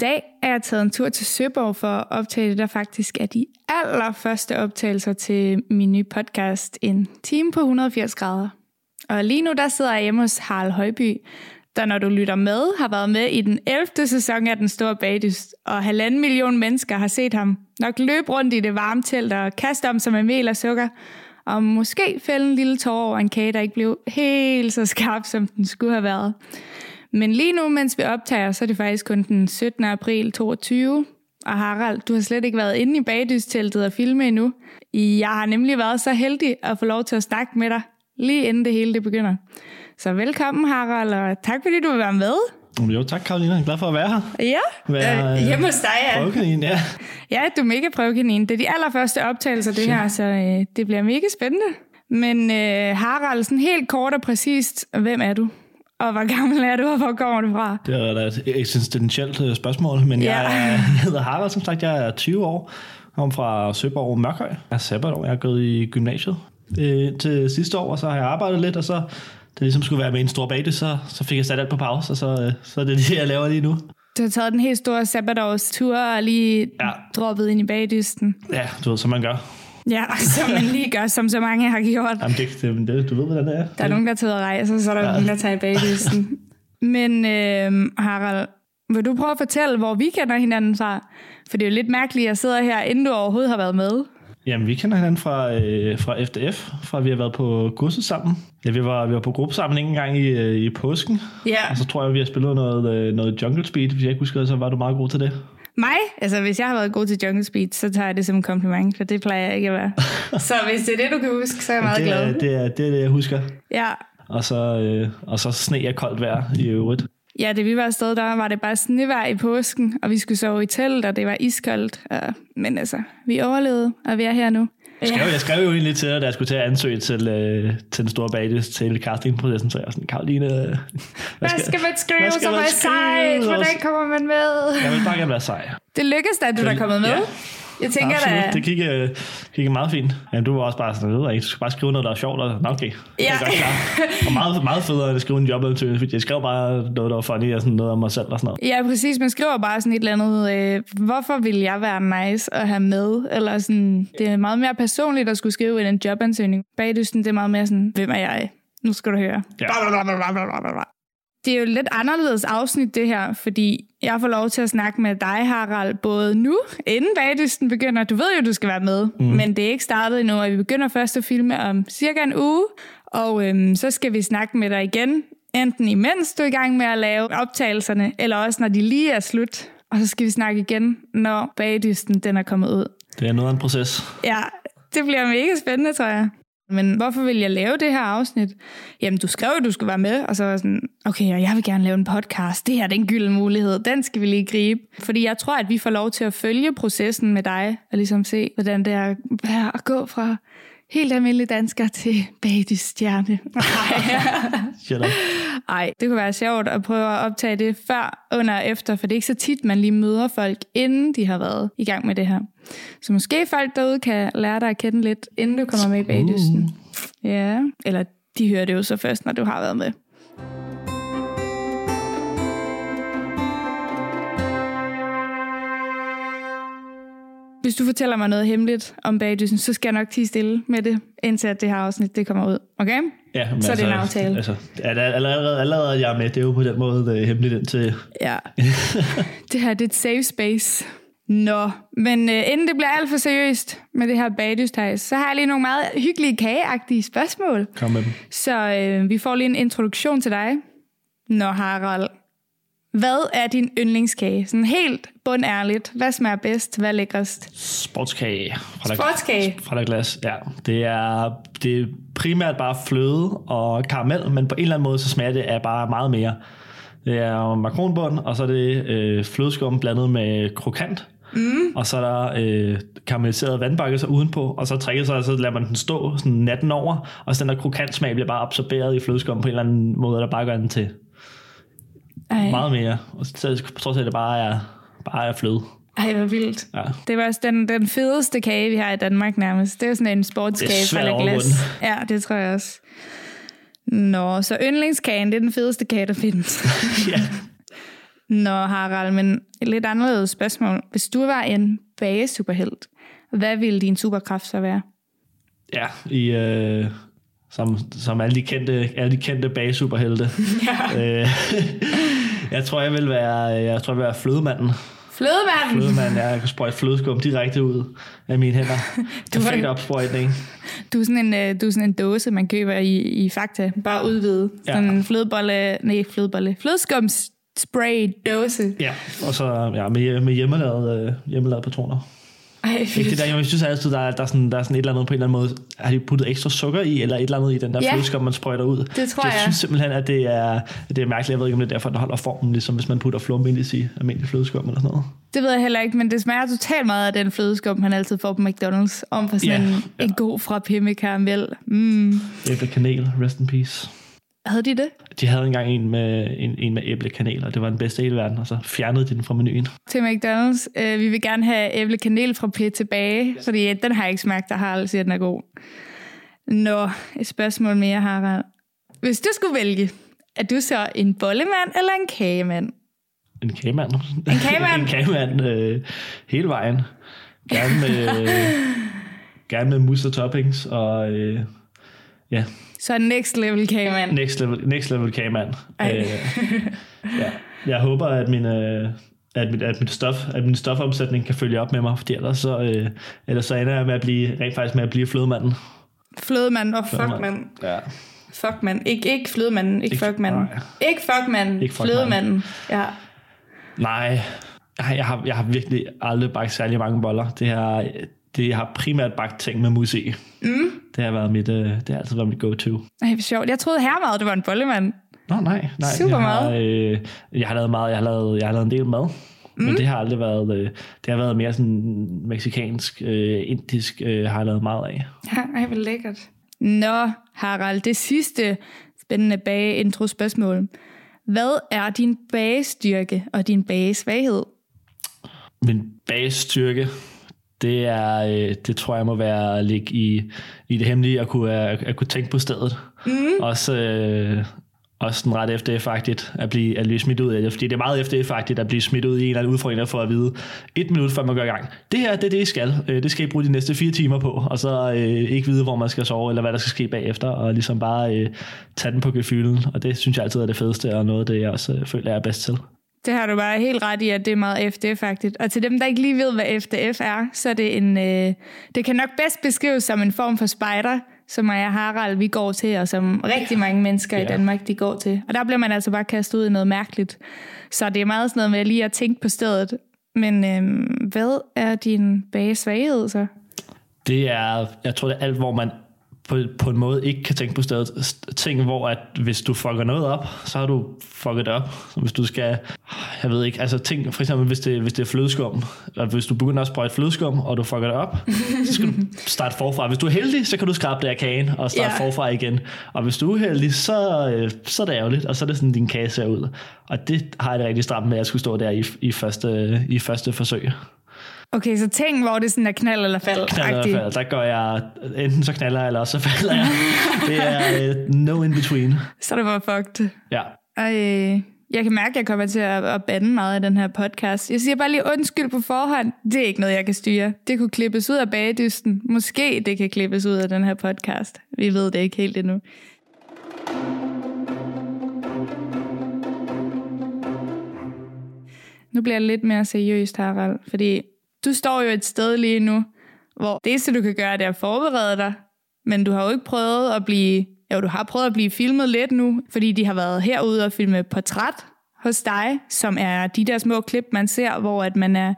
Dag er jeg taget en tur til Søborg for at optage det, der faktisk er de allerførste optagelser til min nye podcast, En time på 180 grader. Og lige nu der sidder jeg hjemme hos Harald Højby, der når du lytter med, har været med i den 11. sæson af Den Store Bagdyst, og halvanden million mennesker har set ham nok løbe rundt i det varme telt og kaste om sig med mel og sukker, og måske fælde en lille tår over en kage, der ikke blev helt så skarp, som den skulle have været. Men lige nu, mens vi optager, så er det faktisk kun den 17. april 22. Og Harald, du har slet ikke været inde i bagdysteltet og filme endnu. Jeg har nemlig været så heldig at få lov til at snakke med dig, lige inden det hele det begynder. Så velkommen, Harald, og tak fordi du vil være med. Jo, tak. Jeg er glad for at være her. Ja, Være, øh, hjemme hos dig, ja. Prøvekanin, ja. Ja, du er mega prøvekanin. Det er de allerførste optagelser, det her, så øh, det bliver mega spændende. Men øh, Harald, sådan helt kort og præcist, hvem er du? Og hvor gammel er du, og hvor kommer du fra? Det er da et eksistentielt øh, spørgsmål, men Ja. ja. jeg hedder Harald, som sagt. Jeg er 20 år. Jeg kommer fra Søborg Mørkhøj. Jeg er sabbatår. Jeg har gået i gymnasiet øh, til sidste år, og så har jeg arbejdet lidt, og så det ligesom skulle være med en stor bage, så, så fik jeg sat alt på pause, og så, øh, så er det det, jeg laver lige nu. Du har taget den helt store sabbatårs tur og lige. Ja. droppet ind i bagdysten. Ja, du ved, som man gør. Ja, som man lige gør, som så mange har gjort. Jamen, det, det, du ved, hvordan det er. Der er nogen, der tager ud og rejser, så er der ja. Nogen, der tager i bagdysten. Men øh, Harald, vil du prøve at fortælle, hvor vi kender hinanden fra? For det er jo lidt mærkeligt, at jeg sidder her, inden du overhovedet har været med. Jamen, vi kender hinanden fra, øh, fra FDF, fra vi har været på kurset sammen. Ja, vi var, vi var på gruppe sammen en gang i, øh, i påsken, Ja. og så tror jeg, vi har spillet noget, øh, noget Jungle Speed. Hvis jeg ikke husker så var du meget god til det. Mig? Altså, hvis jeg har været god til Jungle Speed, så tager jeg det som en kompliment, for det plejer jeg ikke at være. så hvis det er det, du kan huske, så er jeg meget det, glad. er, det, er, det er det, jeg husker. Ja. Og så, øh, og så sne og koldt vejr i øvrigt. Ja, da vi var afsted, der var det bare snevejr i påsken, og vi skulle sove i telt, og det var iskoldt. Og, men altså, vi overlevede, og vi er her nu. Jeg skrev, jeg skrev jo egentlig til dig, da jeg skulle til at ansøge til, øh, til den store bagdys, til castingprocessen, så jeg var sådan, Karoline, øh, hvad Hvad skal man skrive, hvad skal som er sejt? Hvordan kommer man med? jeg vil bare gerne være sej. Det lykkedes da, at du der er kommet med. Ja. Jeg tænker da... Absolut, det gik, øh, gik meget fint. Men du var også bare sådan, ved ikke, du skal bare skrive noget, der er sjovt, og nå, okay. Det er Ja. godt klar. Og meget, meget federe end at skrive en jobansøgning, fordi jeg skrev bare noget, der var funny, og sådan noget om mig selv og sådan noget. Ja, præcis. Man skriver bare sådan et eller andet, øh, hvorfor vil jeg være nice at have med? Eller sådan, det er meget mere personligt at skulle skrive end en jobansøgning. Bagdysten, det er meget mere sådan, hvem er jeg? Nu skal du høre. Ja. Det er jo lidt anderledes afsnit, det her, fordi jeg får lov til at snakke med dig, Harald, både nu, inden bagdysten begynder. Du ved jo, du skal være med, mm. men det er ikke startet endnu, og vi begynder først at filme om cirka en uge, og øhm, så skal vi snakke med dig igen, enten imens du er i gang med at lave optagelserne, eller også når de lige er slut, og så skal vi snakke igen, når bagdysten den er kommet ud. Det er noget af en proces. Ja, det bliver mega spændende, tror jeg. Men hvorfor vil jeg lave det her afsnit? Jamen, du skrev jo, du skulle være med, og så var jeg sådan, okay, og jeg vil gerne lave en podcast. Det her det er en gylden mulighed. Den skal vi lige gribe. Fordi jeg tror, at vi får lov til at følge processen med dig, og ligesom se, hvordan det er at gå fra helt almindelig dansker til bagdystjerne. Shut up. Ej, det kunne være sjovt at prøve at optage det før, under og efter, for det er ikke så tit, man lige møder folk, inden de har været i gang med det her. Så måske folk derude kan lære dig at kende lidt, inden du kommer med i bagdysten. Ja, eller de hører det jo så først, når du har været med. Hvis du fortæller mig noget hemmeligt om bagdysten, så skal jeg nok tige stille med det, indtil at det her afsnit det kommer ud. Okay? Ja, men Så er det en aftale. Altså, ja, der er allerede, allerede jeg er med, det er jo på den måde øh, hemmeligt indtil... Ja. det her det er et safe space. Nå, men øh, inden det bliver alt for seriøst med det her bagdysthejs, så har jeg lige nogle meget hyggelige kageagtige spørgsmål. Kom med dem. Så øh, vi får lige en introduktion til dig. Nå, Harald. Hvad er din yndlingskage? Sådan helt bundærligt. Hvad smager bedst? Hvad er lækrest? Sportskage. Fra der, Sportskage? Fra der glas, ja. Det er, det er primært bare fløde og karamel, men på en eller anden måde, så smager det af bare meget mere. Det er makronbund, og så er det øh, flødeskum blandet med krokant. Mm. Og så er der øh, karamelliseret vandbakke så udenpå, og så trækker sig, og så lader man den stå sådan natten over, og så den der krokant smag bliver bare absorberet i flødeskum på en eller anden måde, der bare gør den til Ej, meget mere. Og så tror jeg, at det bare er, bare er fløde. ej hvor vildt. Ja. Det var også den, den fedeste kage, vi har i Danmark nærmest. Det er sådan en sportskage fra Glas. Ja, det tror jeg også. Nå, så yndlingskagen, det er den fedeste kage, der findes. ja. Nå, Harald, men et lidt anderledes spørgsmål. Hvis du var en bagesuperhelt, hvad ville din superkraft så være? Ja, i, øh, som, som alle de kendte, alle de kendte bagesuperhelte. Ja. Øh, jeg tror, jeg vil være, jeg tror, jeg vil være flødemanden. Flødemanden! Flødemanden, jeg kan sprøjte flødeskum direkte ud af mine hænder. Du var- Perfekt opsprøjtning. Du er sådan en, øh, du er sådan en dåse, man køber i, i Fakta. Bare udvide. Ja. Sådan en flødebolle, nej, flødebolle. Flødeskums spray dåse. Ja, og så ja, med, med hjemmelavet, øh, hjemmelavet patroner. Ej, det der, jeg synes altid, der er, der, er sådan, der er sådan et eller andet på en eller anden måde. Har de puttet ekstra sukker i, eller et eller andet i den der Ja. flødeskum, man sprøjter ud? Det tror jeg. jeg. synes simpelthen, at det er, at det er mærkeligt. Jeg ved ikke, om det er derfor, den holder formen, ligesom hvis man putter flormelis i almindelig flødeskum eller sådan noget. Det ved jeg heller ikke, men det smager totalt meget af den flødeskum, han altid får på McDonald's. Om for sådan Ja, en, ja. en god frappé med karamel. Mm. Æble kanel, rest in peace. Havde de det? De havde engang en med, en, en med æblekanel, og det var den bedste i hele verden, og så fjernede de den fra menuen. Til McDonald's. Øh, vi vil gerne have æble kanel fra P tilbage, fordi øh, den har jeg ikke smagt, der har aldrig siger, at den er god. Nå, et spørgsmål mere, Harald. Hvis du skulle vælge, er du så en bollemand eller en kagemand? En kagemand. En kagemand? en kagemand øh, hele vejen. Gerne med, gerne med mus og toppings, og øh, ja, Så next level kagemand. next level, next level kagemand. Øh, ja. Jeg håber, at min, øh, at mit, at mit stof, at min stofomsætning kan følge op med mig, fordi ellers så, øh, ellers så ender jeg med at blive, rent faktisk med at blive flødemanden. Flødemand og fuckmand. Ja. Fuckmand. Ikke, ikke flødemanden, ikke, Ikke- fuckmanden. Ikke fuckmanden, Ikke flødemanden. Ja. Nej, Ej, jeg har, jeg har virkelig aldrig bagt særlig mange boller. Det har, det jeg har primært bagt ting med mus i. Mm. Det har været mit, øh, det har altid været mit go-to. Ej, hvor sjovt. Jeg troede hermed, det var en bollemand. Nå, nej, nej. Super jeg har, meget. øh, jeg har lavet meget, jeg har lavet, jeg har lavet en del mad. Mm. Men det har aldrig været, øh, det har været mere sådan meksikansk, øh, indisk, øh, har jeg lavet meget af. Ja, ej, hvor lækkert. Nå, Harald, det sidste spændende bage-intro-spørgsmål. Hvad er din bagestyrke og din bagesvaghed? Min basestyrke, det er, øh, det tror jeg må være at ligge i, i det hemmelige, at kunne, at, at kunne tænke på stedet. Mm. Også, øh, også den ret FDF-agtigt at blive, at blive smidt ud af det. Fordi det er meget FDF-agtigt at blive smidt ud i en eller anden udfordring, få at vide et minut før man går i gang. Det her, det er det, I skal. Øh, Det skal I bruge de næste fire timer på. Og så øh, ikke vide, hvor man skal sove, eller hvad der skal ske bagefter. Og ligesom bare øh, tage den på gefylen. Og det synes jeg altid er det fedeste, og noget af det, jeg også øh, føler, jeg er bedst til. Det har du bare helt ret i, at det er meget FDF-agtigt. Og til dem, der ikke lige ved, hvad FDF er, så er det en... Øh, det kan nok bedst beskrives som en form for spider, som jeg Harald, vi går til, og som rigtig mange mennesker Ja. i Danmark, de går til. Og der bliver man altså bare kastet ud i noget mærkeligt. Så det er meget sådan noget med lige at tænke på stedet. Men øh, hvad er din bagesvaghed så? Det er, jeg tror, det er alt, hvor man på, på en måde ikke kan tænke på stedet. Ting, hvor at hvis du fucker noget op, så har du fucket op. Så hvis du skal, jeg ved ikke, altså ting, for eksempel hvis det, hvis det er flødeskum, og hvis du begynder at sprøjte flødeskum, og du fucker det op, så skal du starte forfra. Hvis du er heldig, så kan du skrabe det af kagen og starte yeah. forfra igen. Og hvis du er uheldig, så, øh, så er det ærgerligt, og så er det sådan, din kage ser ud. Og det har jeg det rigtig stramt med, at jeg skulle stå der i, i, første, i første forsøg. Okay, så ting, hvor det sådan er knald eller fald. Knaller eller falder. Der går jeg, enten så knaller jeg, eller også så falder jeg. Det er uh, no in between. Så det bare fucked. Ja. Øh, jeg kan mærke, at jeg kommer til at, at bande meget af den her podcast. Jeg siger bare lige undskyld på forhånd. Det er ikke noget, jeg kan styre. Det kunne klippes ud af bagedysten. Måske det kan klippes ud af den her podcast. Vi ved det ikke helt endnu. Nu bliver det lidt mere seriøst, Harald. Fordi du står jo et sted lige nu, hvor det eneste, du kan gøre, det er at forberede dig. Men du har jo ikke prøvet at blive... Jo, du har prøvet at blive filmet lidt nu, fordi de har været herude og filme portræt hos dig, som er de der små klip, man ser, hvor at man er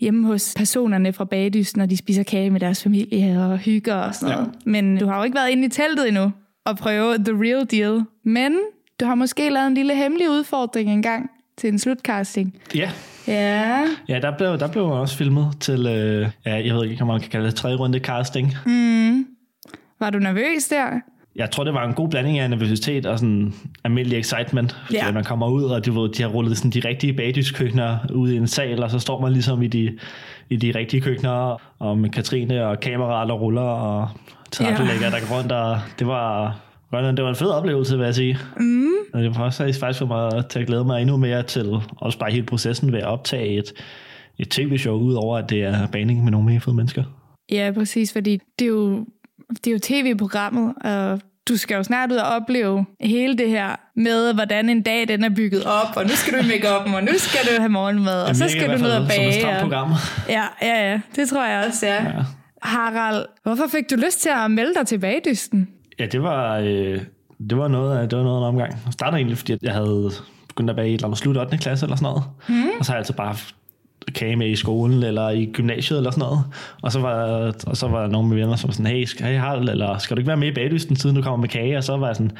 hjemme hos personerne fra bagdysten, og de spiser kage med deres familie og hygger og sådan noget. Men du har jo ikke været inde i teltet endnu og prøve the real deal. Men du har måske lavet en lille hemmelig udfordring engang til en slutcasting. Ja, Ja, ja der, blev, der blev også filmet til, øh, ja, jeg ved ikke, om man kan kalde det tredje runde casting. var du nervøs der? Jeg tror, det var en god blanding af nervøsitet og sådan almindelig excitement. Fordi Ja. man kommer ud, og du ved, de har rullet sådan de rigtige bagdyskøkkener ud i en sal, og så står man ligesom i de, i de rigtige køkkener, og med Katrine og kameraer, der ruller, og tilrettelægger, der går rundt, og det var, Godt, det var en fed oplevelse, vil jeg sige. Mm. Og det har også faktisk for mig til at glæde mig endnu mere til også bare hele processen ved at optage et, et tv-show, ud over at det er baning med nogle mere fede mennesker. Ja, præcis, fordi det er jo, det er jo tv-programmet, og du skal jo snart ud og opleve hele det her med, hvordan en dag den er bygget op, og nu skal du make op, og nu skal du have morgenmad, og så skal du ned og bage. Som et program. Ja, ja, ja, det tror jeg også, ja. ja. Harald, hvorfor fik du lyst til at melde dig til bagdysten? Ja, det var, øh, det var noget af, det var noget af en omgang. Jeg startede egentlig, fordi jeg havde begyndt at bage i et eller andet slut 8. klasse eller sådan noget. Mm. Og så har jeg altså bare kage med i skolen eller i gymnasiet eller sådan noget. Og så var, og så var der nogle af mine venner, som var sådan, hey, skal, hey, eller skal du ikke være med i bagdysten, siden du kommer med kage? Og så var jeg sådan,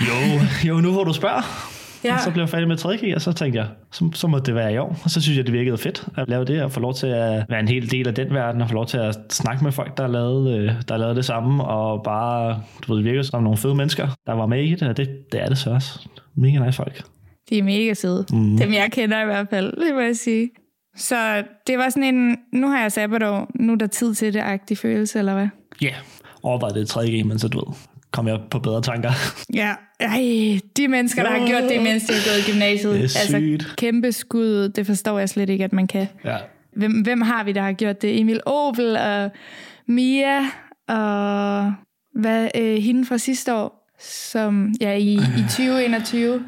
jo, jo nu hvor du spørger. Ja. Og så blev jeg færdig med 3G, og så tænkte jeg, så, så må det være i år. Og så synes jeg, det virkede fedt at lave det, og få lov til at være en hel del af den verden, og få lov til at snakke med folk, der lavet, øh, der lavet det samme, og bare, du ved, virke som nogle fede mennesker, der var med i det, og det, det er det så også. Mega nice folk. De er mega søde. Mm. Dem jeg kender i hvert fald, det må jeg sige. Så det var sådan en, nu har jeg sabbatår, nu er der tid til det, agtig følelse, eller hvad? Ja, yeah. overvejede det 3G, men så du ved, kom jeg på bedre tanker. Ja, ej, de mennesker, der har gjort det, mens de har gået i gymnasiet. Det er altså, sygt. Altså, kæmpe skud, det forstår jeg slet ikke, at man kan. Ja. Hvem, hvem har vi, der har gjort det? Emil Obel og Mia og hvad, øh, hende fra sidste år, som ja, i, i 2021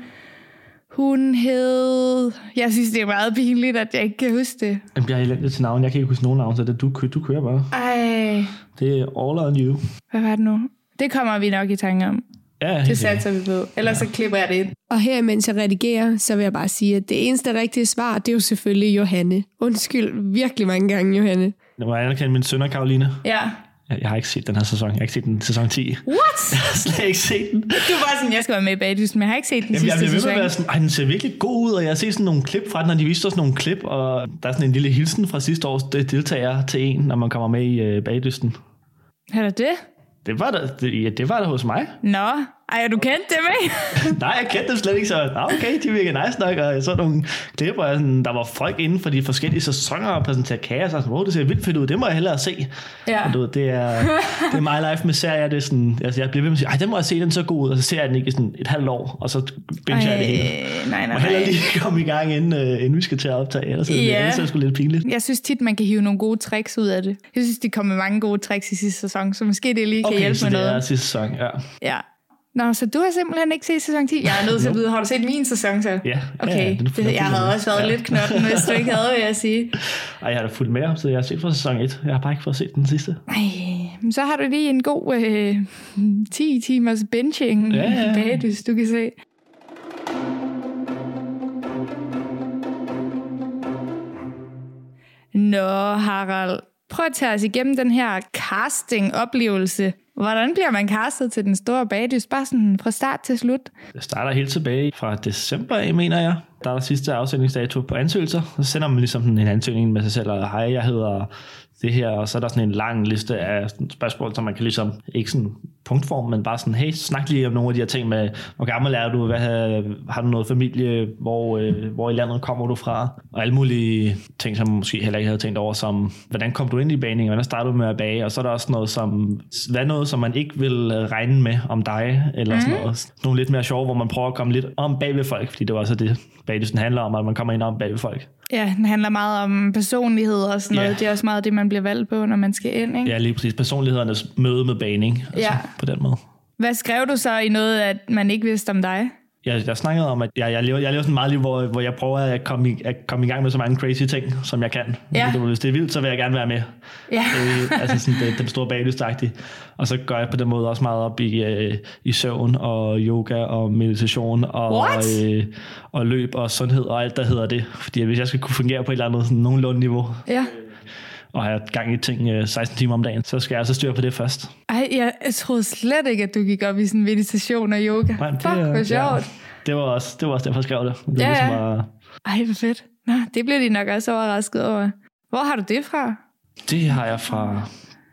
hun hed... Jeg synes, det er meget pinligt, at jeg ikke kan huske det. Jamen, jeg er elendig til navn. Jeg kan ikke huske nogen navn, så det, du, du kører bare. Ej. Det er all on you. Hvad var det nu? Det kommer vi nok i tanke om. Ja, det satser vi på. Ellers ja. så klipper jeg det ind. Og her, mens jeg redigerer, så vil jeg bare sige, at det eneste rigtige svar, det er jo selvfølgelig Johanne. Undskyld virkelig mange gange, Johanne. Det må jeg anerkende min søn Karoline. Ja. Jeg, jeg har ikke set den her sæson. Jeg har ikke set den sæson 10. What? Jeg har slet ikke set den. Du var sådan, jeg skal være med i bagdysten, men jeg har ikke set den Jamen, sidste jeg sæson. Jeg være sådan, Ej, den ser virkelig god ud, og jeg har set sådan nogle klip fra den, og de viste også nogle klip, og der er sådan en lille hilsen fra sidste års deltager til en, når man kommer med i uh, bagdysten. Er det det? Det var der, det, ja, det var der hos mig. Nå, ej, du kendte dem, ikke? Nej, jeg kendte dem slet ikke, så Nå, okay, de virker nice nok, og jeg så nogle klipper, og sådan, der var folk inden for de forskellige sæsoner og præsenterede kager, så sådan, wow, det ser vildt fedt ud, det må jeg hellere se. Ja. Og du, det, er, det er my life med serier, det er sådan, altså, jeg bliver ved med at sige, ej, den må jeg se, den så god ud, og så ser jeg den ikke i sådan et halvt år, og så binge jeg det hele. Nej, nej, Og heller lige komme i gang, inden, uh, inden vi skal til at optage, ellers ja. er det sgu lidt pinligt. Jeg synes tit, man kan hive nogle gode tricks ud af det. Jeg synes, de kommer med mange gode tricks i sidste sæson, så måske det lige kan okay, hjælpe med noget. Okay, så det er sidste sæson, ja. Ja, Nå, så du har simpelthen ikke set sæson 10? Jeg er nødt til at vide, har du set min sæson så? Ja. Okay, ja, det, jeg havde også været ja. lidt knotten, hvis du ikke havde, vil jeg sige. Ej, jeg har da fulgt med, så jeg har set fra sæson 1. Jeg har bare ikke fået set den sidste. Ej, men så har du lige en god øh, 10 timers benching ja, ja. bag, hvis du kan se. Nå, Harald. Prøv at tage os igennem den her casting-oplevelse. Hvordan bliver man castet til den store bagdys? Bare sådan fra start til slut? Det starter helt tilbage fra december, mener jeg. Der er der sidste afsendingsdato på ansøgelser. Så sender man ligesom en ansøgning med sig selv, og hej, jeg hedder det her, og så er der sådan en lang liste af spørgsmål, som man kan ligesom, ikke sådan punktform, men bare sådan, hey, snak lige om nogle af de her ting med, hvor gammel er du, hvad har, du noget familie, hvor, øh, hvor i landet kommer du fra, og alle mulige ting, som måske heller ikke havde tænkt over, som, hvordan kom du ind i baning, hvordan startede du med at bage, og så er der også noget som, hvad noget, som man ikke vil regne med om dig, eller mm. sådan noget. Nogle lidt mere sjove, hvor man prøver at komme lidt om bag ved folk, fordi det var så det, bagdysten handler om, at man kommer ind om bag ved folk. Ja, den handler meget om personlighed og sådan noget. Ja. Det er også meget det, man bliver valgt på, når man skal ind, ikke? Ja, lige præcis. Personlighedernes møde med baning. Altså, ja. På den måde. Hvad skrev du så i noget, at man ikke vidste om dig? Jeg, jeg snakkede om, at jeg, jeg, lever, jeg lever sådan meget liv, hvor, hvor jeg prøver at komme, i, at komme i gang med så mange crazy ting, som jeg kan. Ja. Hvis det er vildt, så vil jeg gerne være med. Ja. øh, altså sådan det, den store baglystagtige. Og så går jeg på den måde også meget op i, øh, i søvn og yoga og meditation og, øh, og løb og sundhed og alt, der hedder det. Fordi hvis jeg skal kunne fungere på et eller andet sådan nogenlunde niveau, ja og have gang i ting 16 timer om dagen, så skal jeg altså styre på det først. Ej, jeg, jeg troede slet ikke, at du gik op i sådan meditation og yoga. Nej, det, Fuck, hvor sjovt. Ja, det, var også, det var også derfor, jeg skrev det. det ja, ligesom bare... Ej, hvor fedt. Nå, det bliver de nok også overrasket over. Hvor har du det fra? Det har jeg fra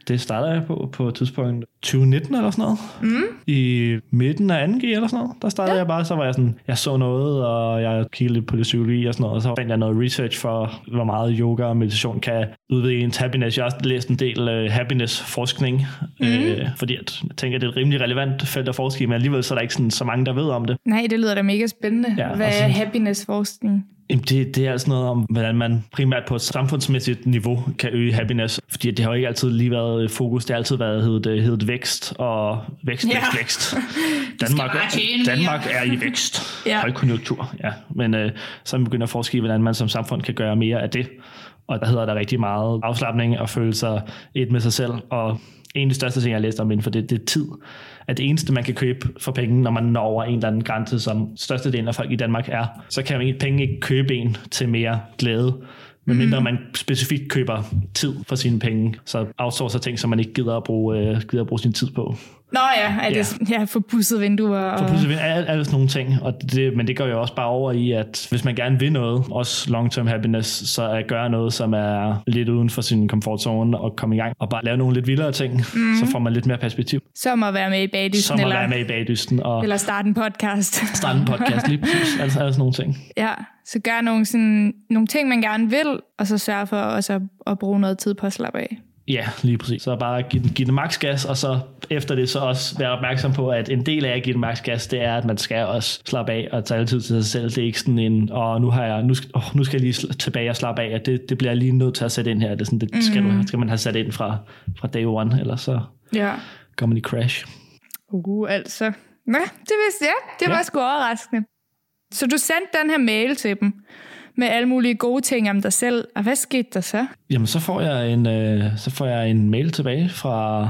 Det starter jeg på på et tidspunkt 2019 eller sådan noget. Mm. I midten af 2G eller sådan noget. Der startede ja. jeg bare, så var jeg sådan, jeg så noget, og jeg kiggede lidt på det psykologi og sådan noget, og så fandt jeg noget research for, hvor meget yoga og meditation kan udvide ens happiness. Jeg har også læst en del uh, happiness-forskning, mm. øh, fordi at, jeg tænker, det er et rimelig relevant felt at forske i, men alligevel så er der ikke sådan, så mange, der ved om det. Nej, det lyder da mega spændende. Ja, Hvad er happiness-forskning? Jamen det, det er altså noget om, hvordan man primært på et samfundsmæssigt niveau kan øge happiness. Fordi det har jo ikke altid lige været fokus. Det har altid været heddet, heddet vækst og vækst, vækst, ja. vækst. Danmark, Danmark er i vækst. ja. Højkonjunktur. Ja. Men øh, så er man begyndt at forske i, hvordan man som samfund kan gøre mere af det. Og der hedder der rigtig meget afslappning og føle sig et med sig selv. Og en af de største ting, jeg har læst om inden for det, det er tid at det eneste, man kan købe for penge, når man når over en eller anden grænse, som størstedelen af folk i Danmark er, så kan man penge ikke købe en til mere glæde, medmindre mm. man specifikt køber tid for sine penge, så outsourcer ting, som man ikke gider at bruge, øh, gider at bruge sin tid på. Nå ja, er det ja. ja forbudset vinduer. Og... Forbudset vinduer, alle, alle sådan nogle ting. Og det, men det går jo også bare over i, at hvis man gerne vil noget, også long-term happiness, så at gøre noget, som er lidt uden for sin comfort zone og komme i gang og bare lave nogle lidt vildere ting, mm. så får man lidt mere perspektiv. Som at være med i bagdysten. Som at eller, være med i bagdysten. Og eller starte en podcast. starte en podcast, lige præcis. Altså, altså sådan nogle ting. Ja, så gør nogle, sådan, nogle ting, man gerne vil, og så sørge for også at, at bruge noget tid på at slappe af. Ja, lige præcis. Så bare give den, give den max gas, og så efter det så også være opmærksom på, at en del af at give den max gas, det er, at man skal også slappe af og tage altid til sig selv. Det er ikke sådan en, og nu, har jeg, nu, skal, oh, nu skal jeg lige tilbage og slappe af, at det, det bliver jeg lige nødt til at sætte ind her. Det, er sådan, det mm. skal, du, mhm. skal man have sat ind fra, fra day one, eller så ja. kommer man i crash. Uh, altså. Nå, det vidste jeg. Det var ja. sgu overraskende. Så du sendte den her mail til dem med alle mulige gode ting om dig selv. Og hvad skete der så? Jamen, så får jeg en, øh, så får jeg en mail tilbage fra...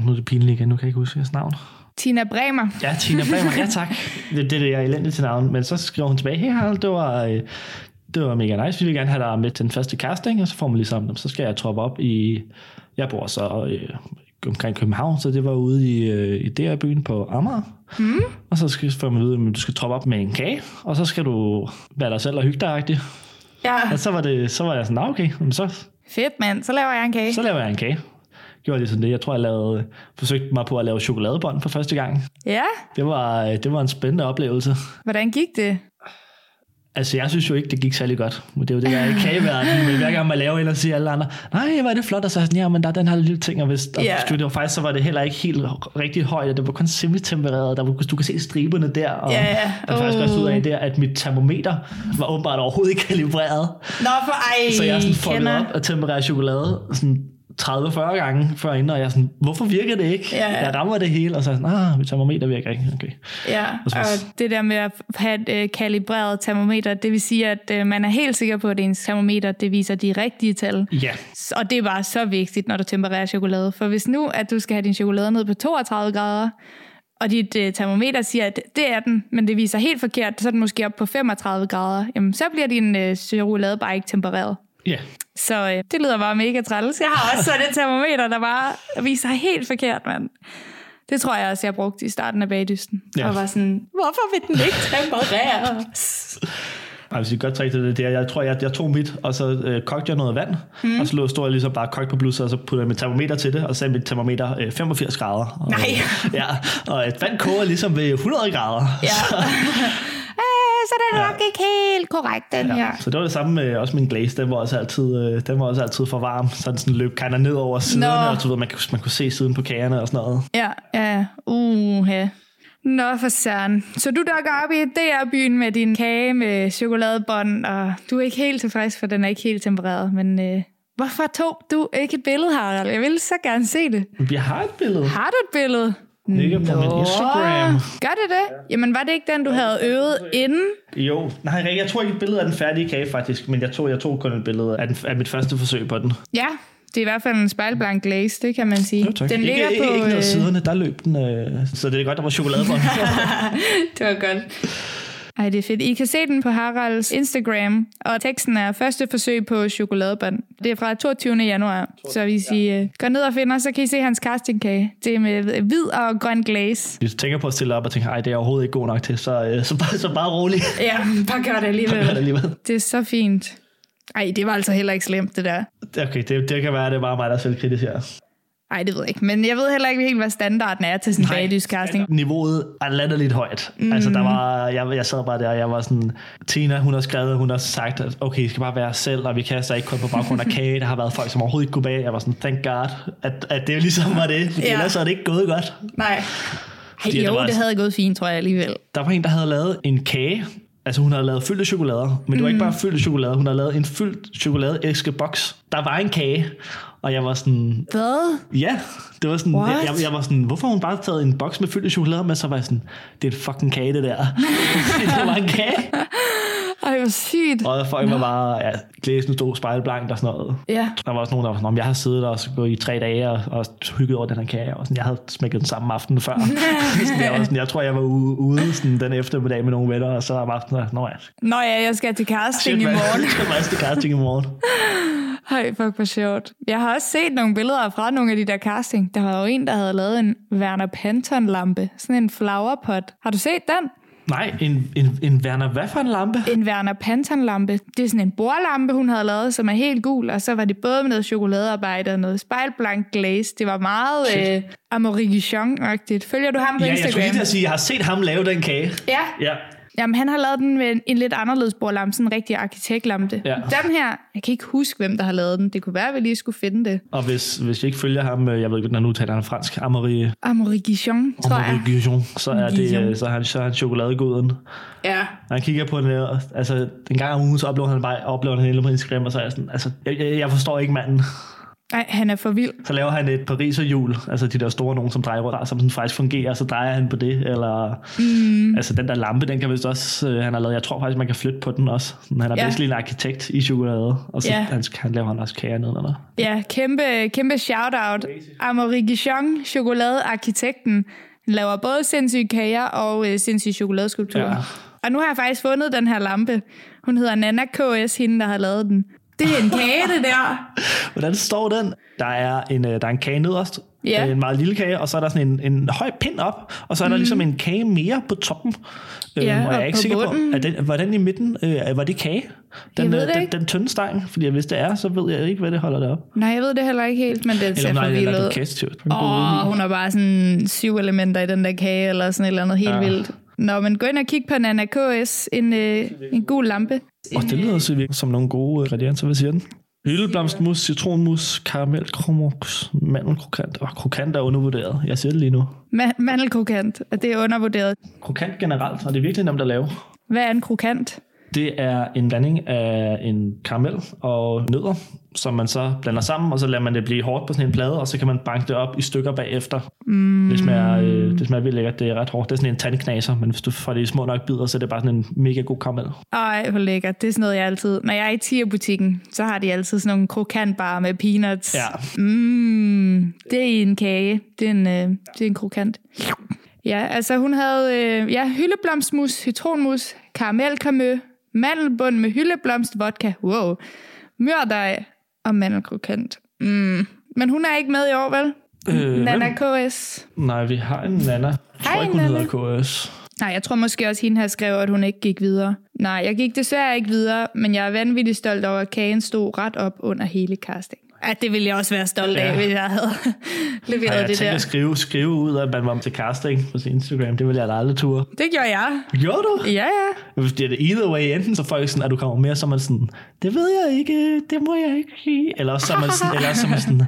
Nu er det pinligt igen, nu kan jeg ikke huske jeres navn. Tina Bremer. Ja, Tina Bremer, ja tak. Det, det er det, jeg er elendig til navn. Men så skriver hun tilbage, hey Harald, det var, øh, det var mega nice. Vi vil gerne have dig med til den første casting, og så får man ligesom, så skal jeg troppe op i, jeg bor så øh, omkring København, så det var ude i, øh, i DR-byen på Amager. Mm. Og så skal få man vide, at du skal troppe op med en kage, og så skal du være dig selv og hygge dig Ja. Og så var, det, så var jeg sådan, okay, men så... Fedt, mand. Så laver jeg en kage. Så laver jeg en kage. Gjorde sådan det. Jeg tror, jeg lavede, forsøgte mig på at lave chokoladebånd for første gang. Ja. Det var, det var en spændende oplevelse. Hvordan gik det? Altså, jeg synes jo ikke, det gik særlig godt. Det er jo det, der er i kageverdenen. Men hver gang man laver og siger alle andre, nej, hvor er det flot, og så sådan, ja, men der er den her lille ting, og hvis og yeah. det var faktisk, så var det heller ikke helt rigtig højt, og det var kun semi-tempereret, der var, du kan se striberne der, og yeah, jeg faktisk også ud af der, at mit termometer var åbenbart overhovedet ikke kalibreret. Nå, for ej, Så jeg sådan fucket op at temperere chokolade, sådan 30-40 gange før inden, og jeg er sådan, hvorfor virker det ikke? Ja, ja. Jeg rammer det hele, og så er sådan, ah, mit termometer virker ikke. Okay. Ja, og, og det der med at have et uh, kalibreret termometer, det vil sige, at uh, man er helt sikker på, at ens termometer, det viser de rigtige tal. Ja. Og det er bare så vigtigt, når du tempererer chokolade. For hvis nu, at du skal have din chokolade ned på 32 grader, og dit uh, termometer siger, at det er den, men det viser helt forkert, så er den måske op på 35 grader, jamen så bliver din uh, chokolade bare ikke tempereret. Ja. Så øh, det lyder bare mega træls. Jeg har også sådan et termometer, der bare viser helt forkert, mand. Det tror jeg også, jeg brugte i starten af bagdysten. Ja. Og var sådan, hvorfor vil den ikke tempereres? Hvis vi godt trække til det, det er, jeg tror, jeg, jeg tog mit, og så øh, kogte jeg noget vand, mm. og så stod jeg ligesom bare kogt på blusset, og så puttede jeg mit termometer til det, og så sagde mit termometer øh, 85 grader. Og, Nej. ja, og et vand koger ligesom ved 100 grader. Ja. Så, det er nok ja. ikke helt korrekt, den ja. her. Så det var det samme med også min glaze, den var også altid, øh, den var også altid for varm, så den sådan løb kind ned over siderne, Nå. og så ved, man, man kunne se siden på kagerne og sådan noget. Ja, ja, uh, ja. Nå for søren. Så du dukker op i DR-byen med din kage med chokoladebånd, og du er ikke helt tilfreds, for den er ikke helt tempereret, men øh, hvorfor tog du ikke et billede, Harald? Jeg vil så gerne se det. Vi har et billede. Har du et billede? Ligger på Nå. min Instagram. Gør det det? Jamen var det ikke den, du havde øvet inden? Jo, nej, jeg tror ikke et billede af den færdige kage faktisk, men jeg tog, jeg tog kun et billede af, den, af mit første forsøg på den. Ja, det er i hvert fald en spejlblank glaze, det kan man sige. Jo, den ligger ikke, på... Ikke noget øh... siderne, der løb den, øh, så det er godt, der var chokolade på det var godt. Ej, det er fedt. I kan se den på Haralds Instagram, og teksten er første forsøg på chokoladebånd. Det er fra 22. januar, så hvis I ja. Øh, går ned og finder, så kan I se hans castingkage. Det er med hvid og grøn glaze. Hvis du tænker på at stille op og tænker, ej, det er overhovedet ikke god nok til, så, øh, så, bare, så bare rolig. Ja, bare gør det alligevel. Bare gør det alligevel. Det er så fint. Ej, det var altså heller ikke slemt, det der. Okay, det, det kan være, det er bare mig, der er selvkritisk her. Ej, det ved jeg ikke. Men jeg ved heller ikke helt, hvad standarden er til sådan en bagdyst-casting. Niveauet er landet lidt højt. Mm. Altså, der var, jeg, jeg sad bare der, og jeg var sådan, Tina, hun har skrevet, hun har sagt, at okay, I skal bare være selv, og vi kaster ikke kun på baggrund af kage. Der har været folk, som overhovedet ikke kunne bage. Jeg var sådan, thank God, at, at det ligesom var det, fordi Ja. ellers er det ikke gået godt. Nej. Fordi Ej, jo, var- det havde gået fint, tror jeg alligevel. Der var en, der havde lavet en kage. Altså hun havde lavet fyldt chokolader, men det var ikke bare fyldt chokolade. Hun havde lavet en fyldt chokoladeæskeboks. Der var en kage, og jeg var sådan, Hvad? ja, det var sådan, What? jeg, jeg, var sådan, hvorfor har hun bare taget en boks med fyldt chokolade, men så var jeg sådan, det er et fucking kage, det der. det var en kage. Ej, hvor sygt. Og folk var bare, ja, glæsen stod spejlblankt og sådan noget. Ja. Der var også nogen, der var sådan, om jeg har siddet der og gået i tre dage og, og hygget over den her kage, og sådan, jeg havde smækket den samme aften før. sådan, jeg, var sådan, jeg tror, jeg var ude, sådan, den eftermiddag med nogle venner, og så var jeg bare sådan, nå ja, Nå ja, jeg skal til casting Shit, i morgen. Jeg skal faktisk til casting i morgen. Ej, fuck, hvor sjovt. Jeg har også set nogle billeder fra nogle af de der casting. Der var jo en, der havde lavet en Werner Panton-lampe. Sådan en flowerpot. Har du set den? Nej, en, en, en Werner, hvad for en lampe? En Werner Panton-lampe. Det er sådan en bordlampe, hun havde lavet, som er helt gul. Og så var det både med noget chokoladearbejde og noget spejlblank glaze. Det var meget øh, Amorigishon-agtigt. Følger du ham på Ja, jeg Instagram? skulle lige til at sige, at jeg har set ham lave den kage. Ja. Ja. Jamen, han har lavet den med en, en lidt anderledes bordlampe, sådan en rigtig arkitektlampe. Ja. Den her, jeg kan ikke huske, hvem der har lavet den. Det kunne være, at vi lige skulle finde det. Og hvis, hvis jeg ikke følger ham, øh, jeg ved ikke, hvordan han udtaler han fransk, Amory, Amorigishon, tror jeg. Guillon, så er, det, øh, så er han, så er han chokoladeguden. Ja. Når han kigger på den, øh, altså en gang om ugen, så oplever han bare oplever han hele på Instagram, og så er jeg sådan, altså, jeg, jeg, jeg forstår ikke manden. Nej, han er for vild. Så laver han et pariserhjul, altså de der store nogen, som drejer rundt, som sådan faktisk fungerer, så drejer han på det, eller mm. altså den der lampe, den kan vist også, øh, han har lavet, jeg tror faktisk, man kan flytte på den også. Han er Ja. ja. basically en arkitekt i chokolade, og så Ja. han, han laver han også kager nedenunder. Ja, kæmpe, kæmpe shout-out. Amorigishon, chokoladearkitekten, han laver både sindssyge kager og øh, sindssyge chokoladeskulpturer. Ja. Og nu har jeg faktisk fundet den her lampe. Hun hedder Nana KS, hende der har lavet den. Det er en kage, det der. Hvordan står den? Der er en, øh, der er en kage nederst, Ja. øh, en meget lille kage, og så er der sådan en, en høj pind op, og så er der ligesom en kage mere på toppen. Mhm. Ja, Øhm, og jeg er ikke sikker bunden. på, at den, var den i midten, øh, var det kage? Den, ved øh, det den, ikke. den tynde stang, fordi hvis det er, så ved jeg ikke, hvad det holder det op. Nej, jeg ved det heller ikke helt, men den ser Eller for nej, vild eller ud. det kastivt. Åh, hun har bare sådan syv elementer i den der kage, eller sådan et eller andet helt. Ja. vildt. Nå, men gå ind og kig på Nana KS, en, øh, en gul lampe. Og det lyder så virkelig som nogle gode ingredienser, hvad siger den? Hyldeblomstmus, citronmus, karamel, kromux, mandelkrokant. Og krokant er undervurderet. Jeg siger det lige nu. Ma- mandelkrokant, og det er undervurderet. Krokant generelt, og det er virkelig nemt at lave. Hvad er en krokant? Det er en blanding af en karamel og nødder, som man så blander sammen, og så lader man det blive hårdt på sådan en plade, og så kan man banke det op i stykker bagefter. Mm. Det, smager, øh, det smager vildt lækkert. Det er ret hårdt. Det er sådan en tandknaser, men hvis du får det i små nok bidder, så er det bare sådan en mega god karamel. Ej, hvor lækkert. Det er sådan noget, jeg altid... Når jeg er i Tia-butikken, så har de altid sådan nogle krokantbarer med peanuts. Ja. Mm, det er i en kage. Det er en, øh, det er en krokant. Ja, altså hun havde øh, ja, hyldeblomstmus, citronmus, karamelkamø, mandelbund med hyldeblomst, vodka, wow, mørdej og mandelkrokant. Mm. Men hun er ikke med i år, vel? Øh, Nana hvem? KS. Nej, vi har en Nana. Jeg tror Hej, ikke, hun Nana. hedder KS. Nej, jeg tror måske også, hende her skrev, at hun ikke gik videre. Nej, jeg gik desværre ikke videre, men jeg er vanvittigt stolt over, at kagen stod ret op under hele casting. Ja, det ville jeg også være stolt af, Ja. hvis jeg havde leveret Ej, jeg det der. at skrive, skrive ud, at man var til casting på sin Instagram. Det ville jeg da aldrig ture. Det gjorde jeg. Gjorde du? Ja, ja. Hvis det er det either way, enten så folk sådan, at du kommer mere, så er man sådan, det ved jeg ikke, det må jeg ikke sige. Eller så er man sådan, eller så er man sådan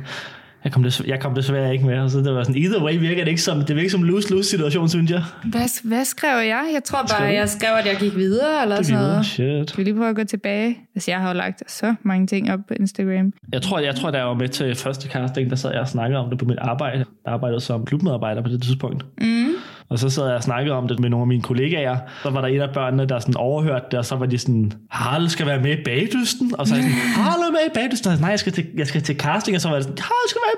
jeg kom, desværre, jeg kom desværre ikke med. Og så det var sådan, either way virker det ikke som, det virker som lose-lose situation, synes jeg. Hvad, hvad skrev jeg? Jeg tror bare, jeg skrev, at jeg gik videre, eller Det sådan noget. Shit. Skal vi lige prøve at gå tilbage? Altså, jeg har jo lagt så mange ting op på Instagram. Jeg tror, jeg tror, da jeg var med til første casting, der sad jeg og snakkede om det på mit arbejde. Jeg arbejdede som klubmedarbejder på det tidspunkt. Mm. Og så sad jeg og snakkede om det med nogle af mine kollegaer. Så var der en af børnene, der sådan overhørte det, og så var de sådan, Harald skal være med i bagdysten. Og så er jeg sådan, Harald er med i bagdysten. Og jeg, Nej, jeg skal, til, jeg skal til casting. Og så var jeg sådan, Harald skal være.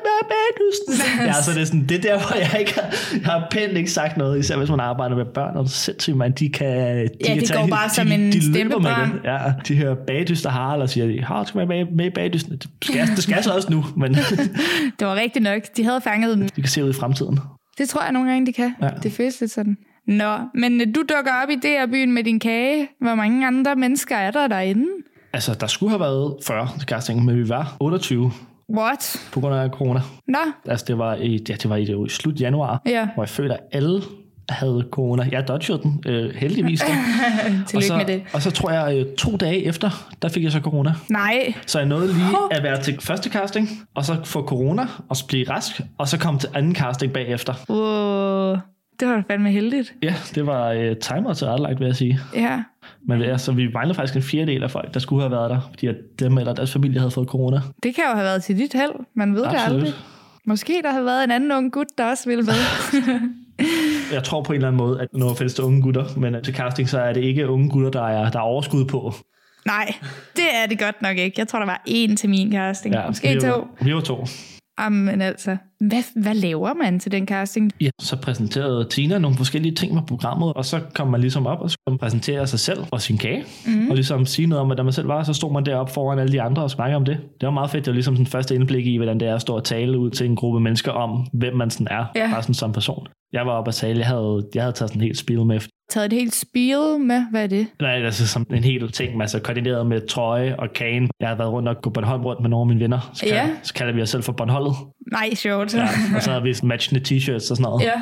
Ja, så det er sådan, det er der, hvor jeg ikke har, jeg har pænt ikke sagt noget, især hvis man arbejder med børn. Og sindssygt, man, de kan, de Ja, kan det tage, går bare de, som en de, de løber med det. Ja, de hører bagdyst og Harald og siger, Harald skal være med, i bagdysten. Det skal, det skal jeg så også nu, men Det var rigtigt nok. De havde fanget den. vi kan se ud i fremtiden. Det tror jeg nogle gange, de kan. Ja. Det føles lidt sådan. Nå, men øh, du dukker op i det her byen med din kage. Hvor mange andre mennesker er der derinde? Altså, der skulle have været 40 til casting, men vi var 28. What? på grund af corona. Nå, Altså, det var i, ja, det var i, det var i slut januar, ja. hvor jeg følte, at alle havde corona. Jeg dodgede den, øh, heldigvis. Da. og, Tillykke så, med det. og så tror jeg, øh, to dage efter, der fik jeg så corona. Nej. Så jeg nåede lige at være til første casting, og så få corona, og så blive rask, og så komme til anden casting bagefter. Wow. Det var da fandme heldigt. Ja, det var øh, timer til retlagt, vil jeg sige. Ja. Men ja, så vi manglede faktisk en fjerdedel af folk, der skulle have været der, fordi at dem eller deres familie havde fået corona. Det kan jo have været til dit held. Man ved det Absolut. aldrig. Måske der havde været en anden ung gut, der også ville med. Jeg tror på en eller anden måde, at når findes unge gutter, men til casting, så er det ikke unge gutter, der er, der er overskud på. Nej, det er det godt nok ikke. Jeg tror, der var én til min casting. Ja, Måske vi to. var, vi var to. Jamen altså, hvad, hvad laver man til den casting? Ja, så præsenterede Tina nogle forskellige ting med programmet, og så kom man ligesom op og skulle præsentere sig selv og sin kage, mm. og ligesom sige noget om, hvordan man selv var, så stod man deroppe foran alle de andre og snakkede om det. Det var meget fedt, det var ligesom den første indblik i, hvordan det er at stå og tale ud til en gruppe mennesker om, hvem man sådan er, Ja. bare sådan som person. Jeg var oppe og tale, jeg havde, jeg havde taget sådan en helt spil med, Taget et helt spil med? Hvad er det? Nej, altså som en hel ting, altså koordineret med trøje og kagen. Jeg har været rundt og gå Bornholm rundt med nogle af mine venner. Så, kalder, Ja. så kalder vi os selv for Bornholdet. Nej, sjovt. Ja. og så havde vi matchende t-shirts og sådan noget. ja.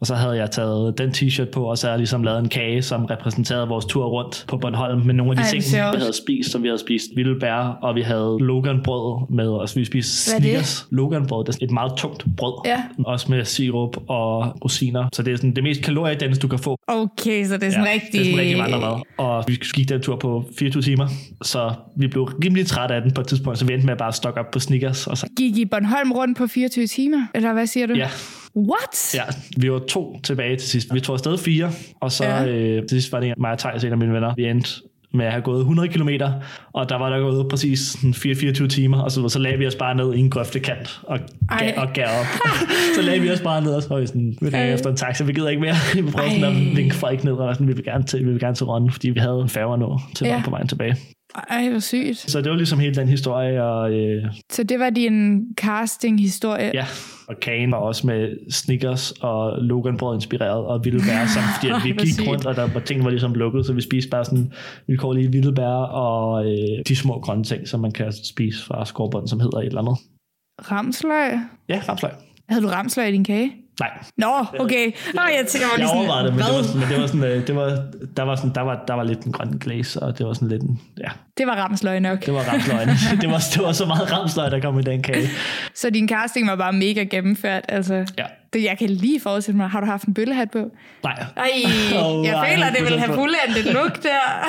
Og så havde jeg taget den t-shirt på, og så havde jeg ligesom lavet en kage, som repræsenterede vores tur rundt på Bornholm med nogle af de Ej, ting, vi havde spist, som vi havde spist vilde bær, og vi havde Loganbrød med os. Vi spiste er? Snickers. Loganbrød, det er et meget tungt brød. Ja. Også med sirup og rosiner. Så det er sådan det mest kaloriedense, du kan få Okay, så det er sådan Ja, rigtig... Det er sådan rigtig vandremad. Og vi gik den tur på 24 timer, så vi blev rimelig trætte af den på et tidspunkt, så vi endte med at bare stokke op på Snickers. Og så, Gik I Bornholm rundt på 24 timer? Eller hvad siger du? ja, What? ja, vi var to tilbage til sidst. Vi tog afsted fire, og så Ja. øh, til sidst var det mig og Thijs, en af mine venner. Vi endte med at have gået 100 km, og der var der gået præcis sådan 4-24 timer, og så, så lagde vi os bare ned i en grøftekant og, gav, og gav op. så lagde vi os bare ned, og så vi sådan, vi ringer efter en taxa, vi gider ikke mere. Vi prøvede sådan at vinke folk ned, og sådan, vi vil gerne til, vi vil gerne til Rønne, fordi vi havde en færge nu til Ja. ja. på vejen tilbage. Ej, hvor sygt. Så det var ligesom hele den historie, og øh, Så det var din casting-historie? ja, og kagen var også med Snickers og Loganbrød inspireret, og vilde bær, samt fordi at vi gik rundt, og der var ting var ligesom lukket, så vi spiste bare sådan vilkårlige vilde bær og øh, de små grønne ting, som man kan spise fra skovbunden, som hedder et eller andet. Ramsløg? Ja, ramsløg. Havde du ramsløg i din kage? Nej, Nå, okay. Nå, jeg tænker, jeg sådan, overvejede det, men det var, hvad? sådan, men det var sådan, øh, det var, der var sådan, der var, der var lidt en grøn glaze, og det var sådan lidt en, ja, Det var ramsløg nok. det var ramsløgene. det, var, det var så meget ramsløg, der kom i den kage. Så din casting var bare mega gennemført. Altså, Ja. det, jeg kan lige forestille mig. Har du haft en bøllehat på? Nej, Ej, Åh, jeg nej, føler, det ville have fuldendt et look der.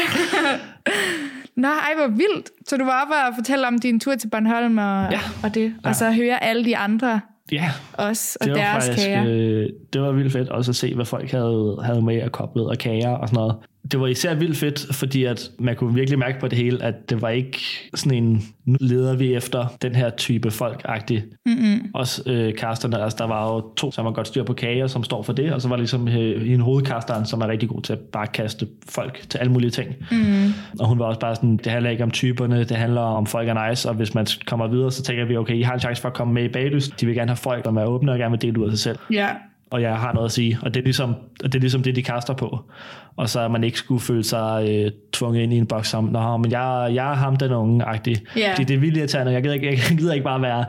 Nå, ej, hvor vildt. Så du var oppe og fortælle om din tur til Bornholm og, Ja. og det. Og Ja. så høre alle de andre ja, også, og det var deres faktisk, kager. øh, det var vildt fedt også at se, hvad folk havde, havde med og koblet og kager og sådan noget. Det var især vildt fedt, fordi at man kunne virkelig mærke på det hele, at det var ikke sådan en, nu leder vi efter den her type folk-agtig. Mm-mm. Også øh, casterne, altså der var jo to, som har godt styr på kager, som står for det, og så var der ligesom øh, en hovedkasteren, som er rigtig god til at bare kaste folk til alle mulige ting. Mm. Og hun var også bare sådan, det handler ikke om typerne, det handler om folk er nice, og hvis man kommer videre, så tænker vi, okay, I har en chance for at komme med i baglys. De vil gerne have folk, der er åbne og gerne vil dele ud af sig selv Ja. og jeg har noget at sige, og det er ligesom, og det, er ligesom det, de kaster på. Og så er man ikke skulle føle sig øh, tvunget ind i en boks som, nå, men jeg, jeg er ham den unge-agtig. Ja. Fordi det er vildt irriterende, jeg gider, ikke, jeg gider ikke bare være,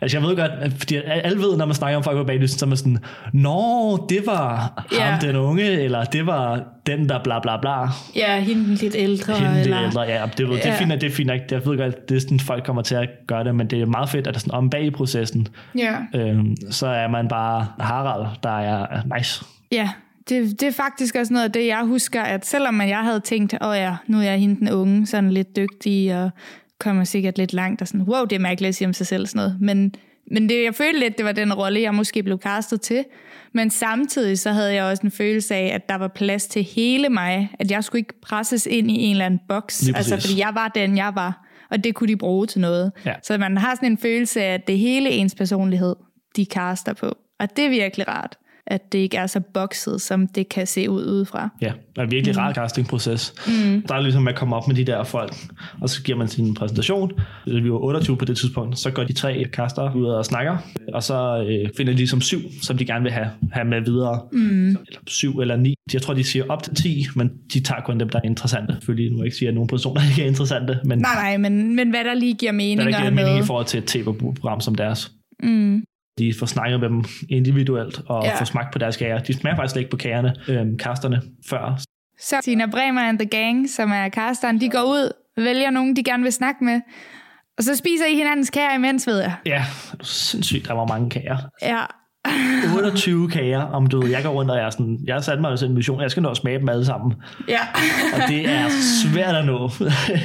altså jeg ved godt, at- fordi alle ved, når man snakker om folk på baglysen, så er man sådan, nå, det var ham den unge, eller det var den, der bla bla bla. Ja, hende lidt ældre. Hende det eller... ældre, ja, det, ved, det Ja. er fint, at det er fint, nok. jeg ved godt, det er sådan, folk kommer til at gøre det, men det er meget fedt, at der sådan om bag i processen, Ja. øhm, så er man bare Harald, der er nice. Ja, det, det er faktisk også noget af det, jeg husker, at selvom jeg havde tænkt, åh ja, nu er jeg hende den unge, sådan lidt dygtig, og kommer sikkert lidt langt, og sådan, wow, det er mærkeligt at sige om sig selv sådan noget. Men, men det, jeg følte lidt, det var den rolle, jeg måske blev castet til. Men samtidig så havde jeg også en følelse af, at der var plads til hele mig, at jeg skulle ikke presses ind i en eller anden boks, altså fordi jeg var den, jeg var, og det kunne de bruge til noget. Ja. Så man har sådan en følelse af, at det hele ens personlighed, de caster på. Og det er virkelig rart. At det ikke er så bokset, som det kan se ud udefra. Ja, det er en virkelig mm. rar castingproces. Mm. Der er ligesom at komme op med de der folk, og så giver man sin præsentation. Vi var 28 på det tidspunkt, så går de tre kaster ud og snakker, og så øh, finder de ligesom syv, som de gerne vil have, have med videre. Mm. Eller syv eller ni. Jeg tror, de siger op til 10, men de tager kun dem, der er interessante. Fordi nu ikke siger, at nogle personer ikke er interessante. Men nej, nej, men, men hvad der lige giver mening hvad der giver med. mening i forhold til et tv-program som deres. Mm. De får snakket med dem individuelt og ja. får smagt på deres kager. De smager faktisk slet ikke på kagerne, øhm, kasterne, før. Så Tina Bremer and the Gang, som er kasteren, de går ud, vælger nogen, de gerne vil snakke med, og så spiser I hinandens kager imens, ved jeg. Ja, det er sindssygt, der var mange kager. Ja, 28 kager, om du jeg går rundt og jeg er sådan, jeg har sat mig en mission, jeg skal nå at smage dem alle sammen. Ja. og det er svært at nå.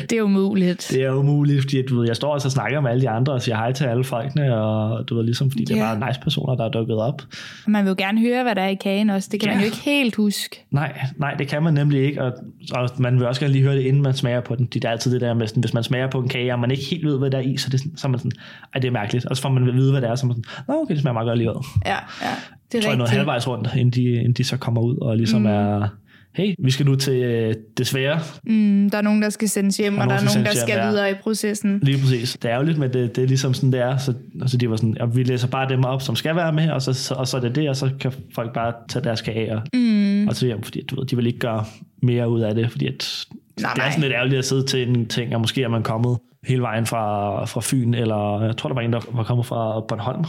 det er umuligt. Det er umuligt, fordi du ved, jeg står altså og snakker med alle de andre og siger hej til alle folkene, og du ved ligesom, fordi det er bare nice personer, der er dukket op. Man vil jo gerne høre, hvad der er i kagen også. Det kan ja. man jo ikke helt huske. Nej, nej, det kan man nemlig ikke, og, og man vil også gerne lige høre det, inden man smager på den. Det er altid det der med, sådan, hvis man smager på en kage, og man ikke helt ved, hvad der er i, så, det, så er man sådan, ej, det er mærkeligt. Og så får man at vide, hvad det er, så man sådan, nå, okay, det smager meget godt alligevel. Ja, ja. Det er tror, jeg noget halvvejs rundt, inden de, inden de så kommer ud og ligesom mm. er, hey, vi skal nu til øh, det svære. Mm, der er nogen, der skal sendes hjem, der og der er nogen, der skal hjem, videre ja. i processen. Lige præcis. Det er jo lidt med det, det er ligesom sådan, det er. Så, altså, de var sådan, at vi læser bare dem op, som skal være med, og så, så, og så er det det, og så kan folk bare tage deres kage og, mm. og så hjem, fordi du ved, de vil ikke gøre mere ud af det, fordi at, nej, det er sådan lidt ærgerligt at sidde til en ting, og måske er man kommet hele vejen fra, fra Fyn, eller jeg tror, der var en, der var kommet fra Bornholm,